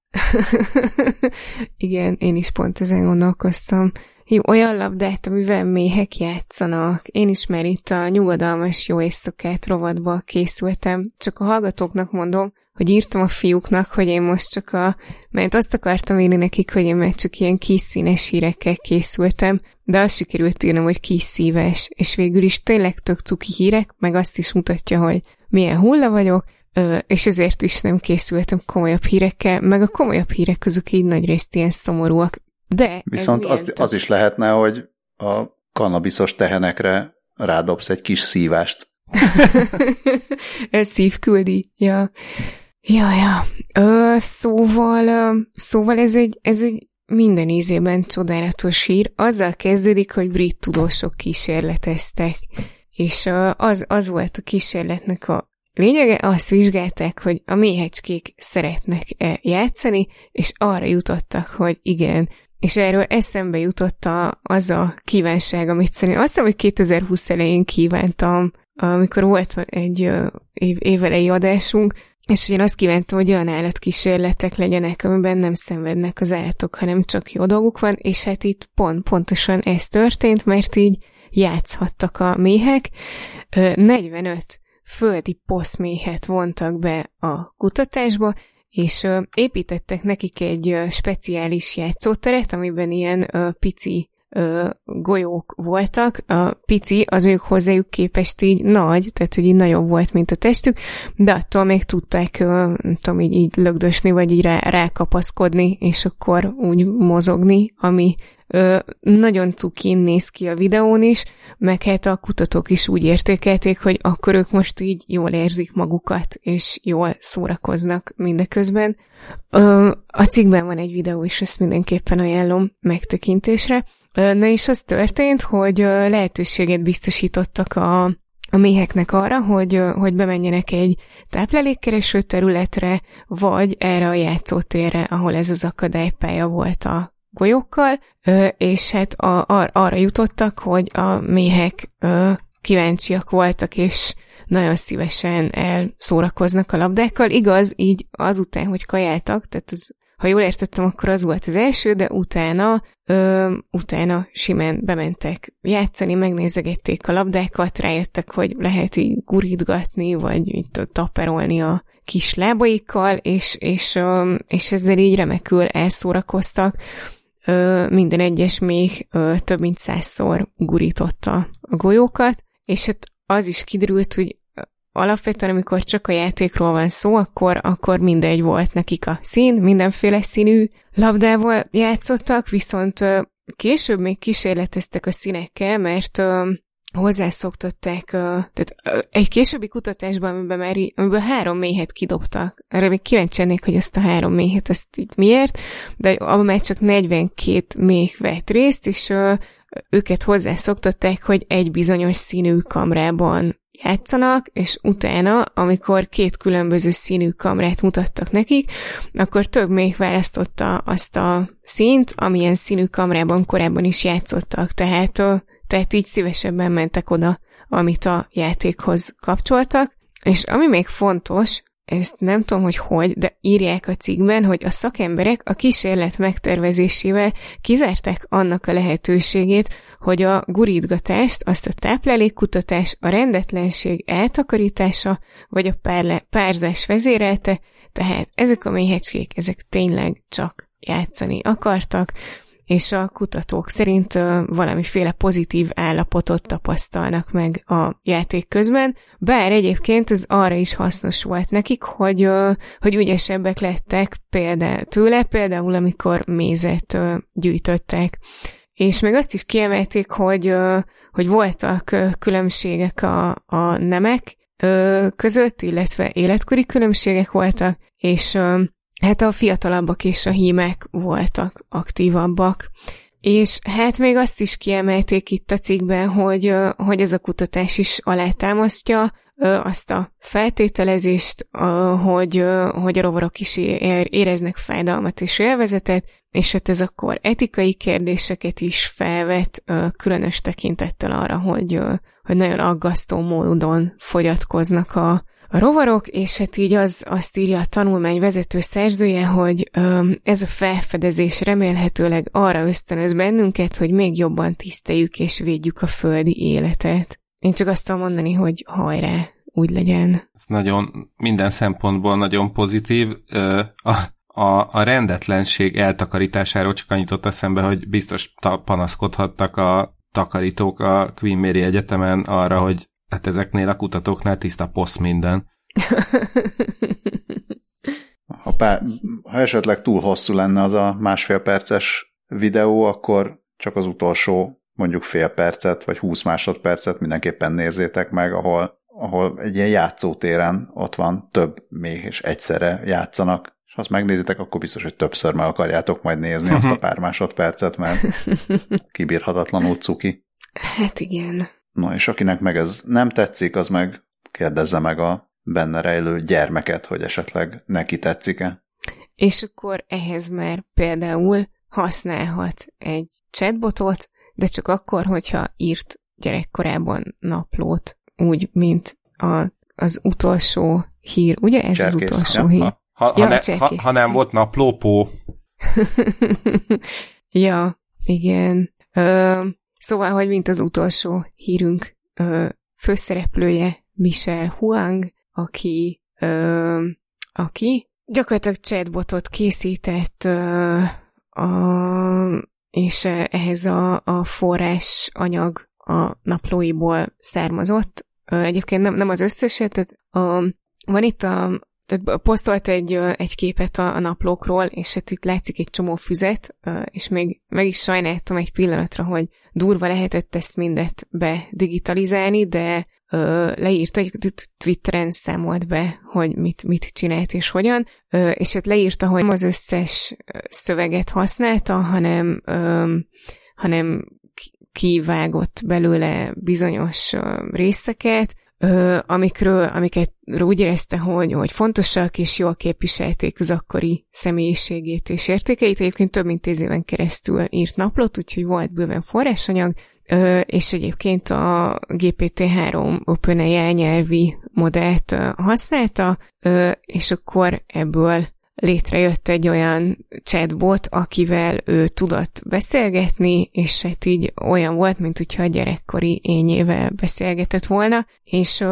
Igen, én is pont ezen gondolkoztam. Jó, olyan labdát, amivel méhek játszanak. Én is már itt a nyugodalmas jó éjszakát rovatba készültem. Csak a hallgatóknak mondom, hogy írtam a fiúknak, hogy én most csak a... Mert azt akartam írni nekik, hogy én már csak ilyen kis színes hírekkel készültem, de azt sikerült írnom, hogy kis szíves, és végül is tényleg tök cuki hírek, meg azt is mutatja, hogy milyen hulla vagyok, és ezért is nem készültem komolyabb hírekkel, meg a komolyabb hírek azok így nagy részt ilyen szomorúak. De Viszont az, tök... az is lehetne, hogy a kannabiszos tehenekre rádobsz egy kis szívást. Ez szívküldi, ja. Ja, ja. Ö, szóval, ö, szóval ez egy, ez egy minden ízében csodálatos hír. Azzal kezdődik, hogy brit tudósok kísérleteztek. És az, az volt a kísérletnek a lényege, azt vizsgálták, hogy a méhecskék szeretnek-e játszani, és arra jutottak, hogy igen, és erről eszembe jutott a, az a kívánság, amit szerintem azt hiszem, hogy 2020 elején kívántam, amikor volt egy év, évelei adásunk, és én azt kívántam, hogy olyan állatkísérletek legyenek, amiben nem szenvednek az állatok, hanem csak jó dolguk van, és hát itt pont, pontosan ez történt, mert így játszhattak a méhek. 45 földi poszméhet vontak be a kutatásba, és építettek nekik egy speciális játszóteret, amiben ilyen pici golyók voltak, a pici az ők hozzájuk képest így nagy, tehát hogy így nagyobb volt, mint a testük, de attól még tudták, nem tudom, így, így lögdösni, vagy így rá, rákapaszkodni, és akkor úgy mozogni, ami ö, nagyon cukin néz ki a videón is, meg hát a kutatók is úgy értékelték, hogy akkor ők most így jól érzik magukat, és jól szórakoznak mindeközben. Ö, a cikkben van egy videó, és ezt mindenképpen ajánlom megtekintésre. Na és az történt, hogy lehetőséget biztosítottak a, a méheknek arra, hogy, hogy bemenjenek egy táplálékkereső területre, vagy erre a játszótérre, ahol ez az akadálypálya volt a golyókkal, és hát a, ar, arra jutottak, hogy a méhek kíváncsiak voltak, és nagyon szívesen elszórakoznak a labdákkal. Igaz, így azután, hogy kajáltak, tehát az ha jól értettem, akkor az volt az első, de utána, ö, utána simán bementek játszani, megnézegették a labdákat, rájöttek, hogy lehet így gurítgatni, vagy így taperolni a kis lábaikkal, és, és, ö, és ezzel így remekül elszórakoztak. Ö, minden egyes még ö, több mint százszor gurította a golyókat, és hát az is kiderült, hogy alapvetően, amikor csak a játékról van szó, akkor, akkor mindegy volt nekik a szín, mindenféle színű labdával játszottak, viszont később még kísérleteztek a színekkel, mert hozzászoktatták, tehát egy későbbi kutatásban, amiben már amiből három méhet kidobtak. Erre még kíváncsi lennék, hogy ezt a három méhet, ezt így miért, de abban már csak 42 méh vett részt, és őket hozzászoktatták, hogy egy bizonyos színű kamrában játszanak, és utána, amikor két különböző színű kamrát mutattak nekik, akkor több még választotta azt a színt, amilyen színű kamrában korábban is játszottak, tehát, tehát így szívesebben mentek oda, amit a játékhoz kapcsoltak. És ami még fontos, ezt nem tudom, hogy hogy, de írják a cikkben, hogy a szakemberek a kísérlet megtervezésével kizárták annak a lehetőségét, hogy a gurítgatást, azt a táplálékkutatás, a rendetlenség eltakarítása, vagy a párle, párzás vezérelte, tehát ezek a méhecskék, ezek tényleg csak játszani akartak, és a kutatók szerint valamiféle pozitív állapotot tapasztalnak meg a játék közben, bár egyébként ez arra is hasznos volt nekik, hogy, hogy ügyesebbek lettek például tőle, például amikor mézet gyűjtöttek. És még azt is kiemelték, hogy, hogy voltak különbségek a, a nemek között, illetve életkori különbségek voltak, és hát a fiatalabbak és a hímek voltak aktívabbak. És hát még azt is kiemelték itt a cikkben, hogy, hogy ez a kutatás is alátámasztja azt a feltételezést, hogy, hogy a rovarok is éreznek fájdalmat és élvezetet, és hát ez akkor etikai kérdéseket is felvet, különös tekintettel arra, hogy, hogy nagyon aggasztó módon fogyatkoznak a, a rovarok, és hát így az, azt írja a tanulmány vezető szerzője, hogy ez a felfedezés remélhetőleg arra ösztönöz bennünket, hogy még jobban tiszteljük és védjük a földi életet. Én csak azt tudom mondani, hogy hajrá, úgy legyen. Ez nagyon, minden szempontból nagyon pozitív. A, a, a rendetlenség eltakarításáról csak annyit ott eszembe, hogy biztos panaszkodhattak a takarítók a Queen Mary Egyetemen arra, hogy hát ezeknél a kutatóknál tiszta posz minden. ha, pár, ha esetleg túl hosszú lenne az a másfél perces videó, akkor csak az utolsó mondjuk fél percet, vagy 20 másodpercet mindenképpen nézzétek meg, ahol, ahol egy ilyen játszótéren ott van több még, és egyszerre játszanak, és ha azt megnézitek, akkor biztos, hogy többször meg akarjátok majd nézni azt a pár másodpercet, mert kibírhatatlanul cuki. Hát igen. Na, és akinek meg ez nem tetszik, az meg kérdezze meg a benne rejlő gyermeket, hogy esetleg neki tetszik-e. És akkor ehhez már például használhat egy chatbotot, de csak akkor, hogyha írt gyerekkorában naplót, úgy, mint a, az utolsó hír. Ugye ez Cserkész. az utolsó ja, hír? Ha, ha, ja, ha, ne, ha, ha nem volt naplópó. ja, igen. Ö, szóval, hogy mint az utolsó hírünk ö, főszereplője Michel Huang, aki, ö, aki gyakorlatilag chatbotot készített ö, a és ehhez a, a forrás anyag a naplóiból származott. Egyébként nem, nem az összeset, tehát a, van itt a, tehát posztolt egy, egy képet a, a naplókról, és hát itt látszik egy csomó füzet, és még meg is sajnáltam egy pillanatra, hogy durva lehetett ezt mindet bedigitalizálni, de leírta, egy Twitteren számolt be, hogy mit, mit csinált és hogyan, és hát leírta, hogy nem az összes szöveget használta, hanem, hanem kivágott belőle bizonyos részeket, amikről, amiket úgy érezte, hogy, hogy fontosak és jól képviselték az akkori személyiségét és értékeit. Egyébként több mint tíz éven keresztül írt naplót, úgyhogy volt bőven forrásanyag, és egyébként a GPT-3 OpenAI nyelvi modellt használta, és akkor ebből létrejött egy olyan chatbot, akivel ő tudott beszélgetni, és hát így olyan volt, mint hogyha a gyerekkori ényével beszélgetett volna, és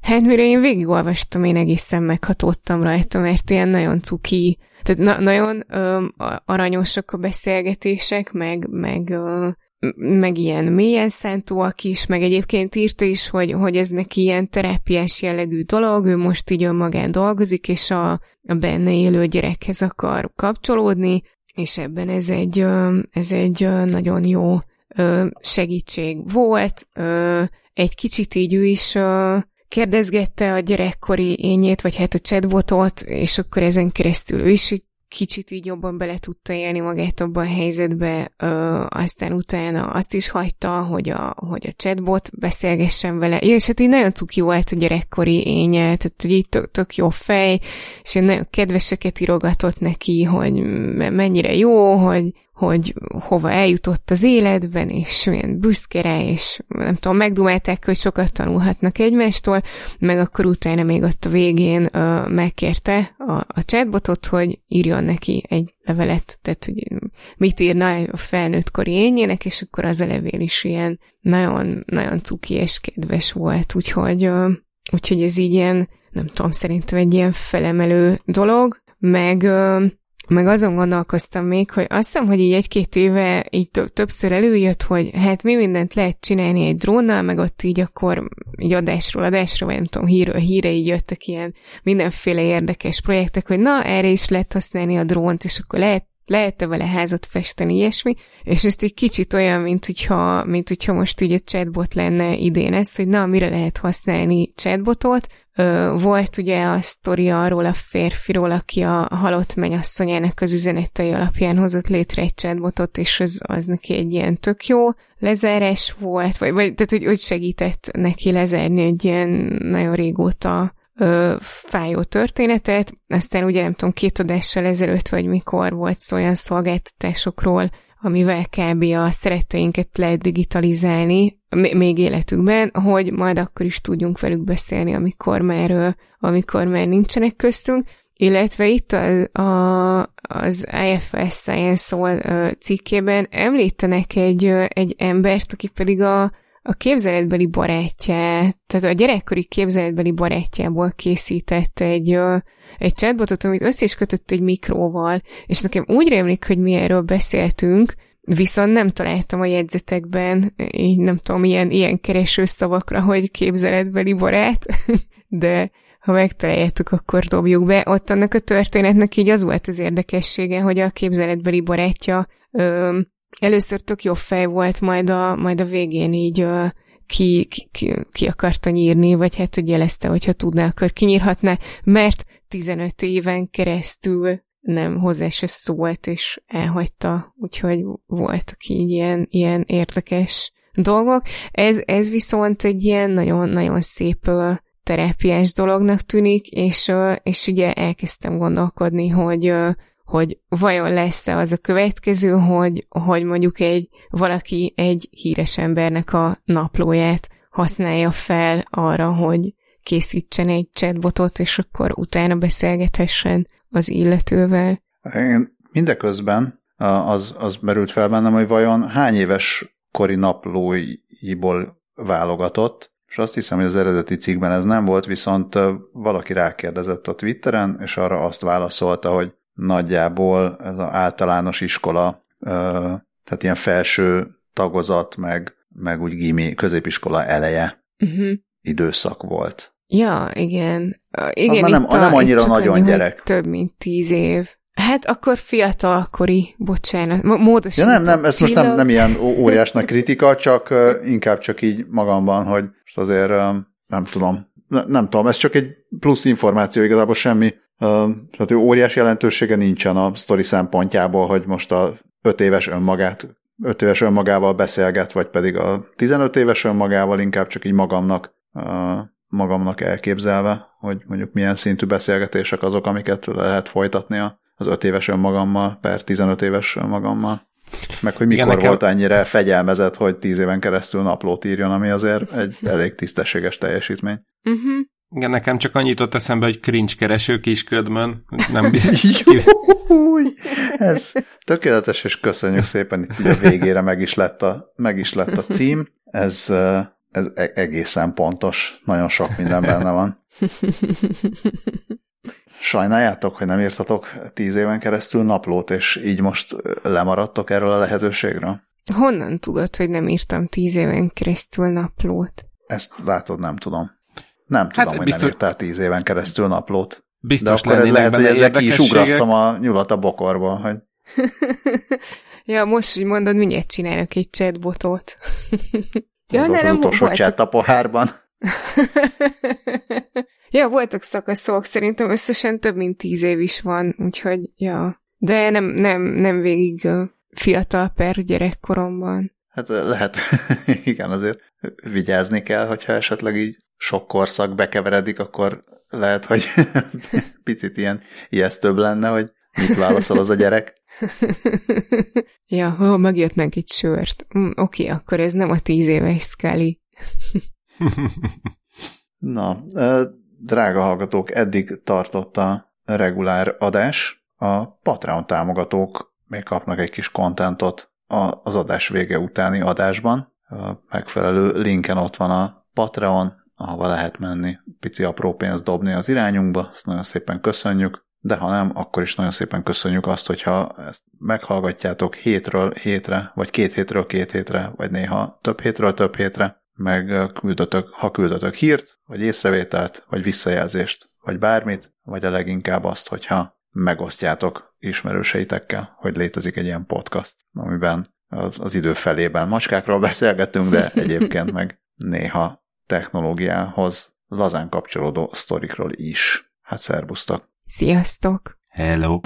hát mire én végigolvastam, én egészen meghatódtam rajta, mert ilyen nagyon cuki, tehát na- nagyon ö, aranyosak a beszélgetések, meg, meg ö, meg ilyen mélyen szántóak is, meg egyébként írta is, hogy, hogy ez neki ilyen terápiás jellegű dolog, ő most így önmagán dolgozik, és a, a benne élő gyerekhez akar kapcsolódni, és ebben ez egy, ez egy nagyon jó segítség volt. Egy kicsit így ő is kérdezgette a gyerekkori ényét, vagy hát a chatbotot, és akkor ezen keresztül ő is kicsit így jobban bele tudta élni magát abban a helyzetbe, ö, aztán utána azt is hagyta, hogy a, hogy a chatbot beszélgessen vele, és hát így nagyon cuki volt a gyerekkori énye, tehát hogy így tök, tök jó fej, és én nagyon kedveseket írogatott neki, hogy mennyire jó, hogy hogy hova eljutott az életben, és milyen büszkere, és nem tudom, megdumálták, hogy sokat tanulhatnak egymástól, meg akkor utána még ott a végén uh, megkérte a, a chatbotot, hogy írjon neki egy levelet, tehát hogy mit írna a felnőttkori ényének, és akkor az a levél is ilyen nagyon, nagyon cuki és kedves volt, úgyhogy, uh, úgyhogy ez így ilyen, nem tudom, szerintem egy ilyen felemelő dolog, meg uh, meg azon gondolkoztam még, hogy azt hiszem, hogy így egy-két éve így többször előjött, hogy hát mi mindent lehet csinálni egy drónnal, meg ott így akkor így adásról adásra, vagy nem tudom, híről híre így jöttek ilyen mindenféle érdekes projektek, hogy na, erre is lehet használni a drónt, és akkor lehet lehet-e vele házat festeni, ilyesmi, és ezt egy kicsit olyan, mint hogyha, mint hogyha most így a chatbot lenne idén ez, hogy na, mire lehet használni chatbotot. Volt ugye a sztori arról a férfiról, aki a halott mennyasszonyának az üzenetei alapján hozott létre egy chatbotot, és az, az neki egy ilyen tök jó lezárás volt, vagy, vagy tehát, hogy, hogy segített neki lezárni egy ilyen nagyon régóta ö, fájó történetet, aztán ugye nem tudom, két adással ezelőtt, vagy mikor volt szó olyan szolgáltatásokról, amivel kb. a szeretteinket lehet digitalizálni, még életükben, hogy majd akkor is tudjunk velük beszélni, amikor már, amikor már nincsenek köztünk, illetve itt a, a, az IFS Science Soul cikkében említenek egy, egy embert, aki pedig a, a képzeletbeli barátját, tehát a gyerekkori képzeletbeli barátjából készített egy, egy chatbotot, amit össze is kötött egy mikróval, és nekem úgy rémlik, hogy mi erről beszéltünk, viszont nem találtam a jegyzetekben, így nem tudom, ilyen, ilyen kereső szavakra, hogy képzeletbeli barát, de ha megtaláljátok, akkor dobjuk be. Ott annak a történetnek így az volt az érdekessége, hogy a képzeletbeli barátja ö, először tök jó fej volt, majd a, majd a végén így ö, ki, ki, ki, akarta nyírni, vagy hát hogy jelezte, hogyha tudná, akkor kinyírhatná, mert 15 éven keresztül nem hozzá se szólt, és elhagyta, úgyhogy voltak így ilyen, ilyen érdekes dolgok. Ez, ez viszont egy ilyen nagyon-nagyon szép terápiás dolognak tűnik, és, és ugye elkezdtem gondolkodni, hogy, hogy vajon lesz-e az a következő, hogy, hogy mondjuk egy valaki egy híres embernek a naplóját használja fel arra, hogy készítsen egy chatbotot, és akkor utána beszélgethessen az illetővel. Én mindeközben az, az merült fel bennem, hogy vajon hány éves kori naplóiból válogatott, és azt hiszem, hogy az eredeti cikkben ez nem volt, viszont valaki rákérdezett a Twitteren, és arra azt válaszolta, hogy nagyjából ez az általános iskola tehát ilyen felső tagozat, meg, meg úgy gimi középiskola eleje Uh-huh. időszak volt. Ja, igen. Igen, már nem- a, nem annyira csak nagyon annyi, gyerek. Több mint tíz év. Hát akkor fiatalkori, bocsánat, mo- Ja nem, nem, ez most nem, nem ilyen ó- óriás nagy kritika, csak inkább csak így magamban, hogy most azért nem tudom, ne, nem tudom, ez csak egy plusz információ, igazából semmi, tehát ő óriás jelentősége nincsen a sztori szempontjából, hogy most a öt éves önmagát, öt éves önmagával beszélget, vagy pedig a 15 éves önmagával, inkább csak így magamnak magamnak elképzelve, hogy mondjuk milyen szintű beszélgetések azok, amiket lehet folytatni a- az öt éves önmagammal per 15 éves önmagammal. Meg hogy mikor Igen, nekem- volt ennyire fegyelmezett, hogy 10 éven keresztül naplót írjon, ami azért egy elég tisztességes teljesítmény. Uh-huh. Igen, nekem csak annyit jutott eszembe, hogy cringe kereső kisködmön. Nem Új, ez tökéletes, és köszönjük szépen, itt így a végére meg is lett a, meg is lett a cím. Ez, ez e- egészen pontos, nagyon sok minden benne van. Sajnáljátok, hogy nem írtatok tíz éven keresztül naplót, és így most lemaradtok erről a lehetőségről? Honnan tudod, hogy nem írtam tíz éven keresztül naplót? Ezt látod, nem tudom. Nem tudom, Hát hogy biztos- nem írtál tíz éven keresztül naplót. De biztos akkor ez lennének lehet, hogy ki is ugrasztam a nyulat a bokorba, hogy ja, most, hogy mondod, mindjárt csinálok egy chatbotot. ja, az ne, az nem utolsó chat a pohárban. ja, voltak szakaszok, szerintem összesen több mint tíz év is van, úgyhogy, ja. De nem, nem, nem végig fiatal per gyerekkoromban. Hát lehet, igen, azért vigyázni kell, hogyha esetleg így sok korszak bekeveredik, akkor lehet, hogy picit ilyen ijesztőbb lenne, hogy mit válaszol az a gyerek. ja, ó, megjöttnek egy sört. Mm, Oké, akkor ez nem a tíz éves Scully. Na, drága hallgatók, eddig tartott a regulár adás. A Patreon támogatók még kapnak egy kis kontentot a- az adás vége utáni adásban. A megfelelő linken ott van a Patreon, ahova lehet menni, pici apró pénzt dobni az irányunkba, azt nagyon szépen köszönjük, de ha nem, akkor is nagyon szépen köszönjük azt, hogyha ezt meghallgatjátok hétről hétre, vagy két hétről két hétre, vagy néha több hétről több hétre, meg küldötök, ha küldötök hírt, vagy észrevételt, vagy visszajelzést, vagy bármit, vagy a leginkább azt, hogyha megosztjátok ismerőseitekkel, hogy létezik egy ilyen podcast, amiben az idő felében macskákról beszélgetünk, de egyébként meg néha technológiához lazán kapcsolódó sztorikról is. Hát szervusztok! Sziasztok! Hello.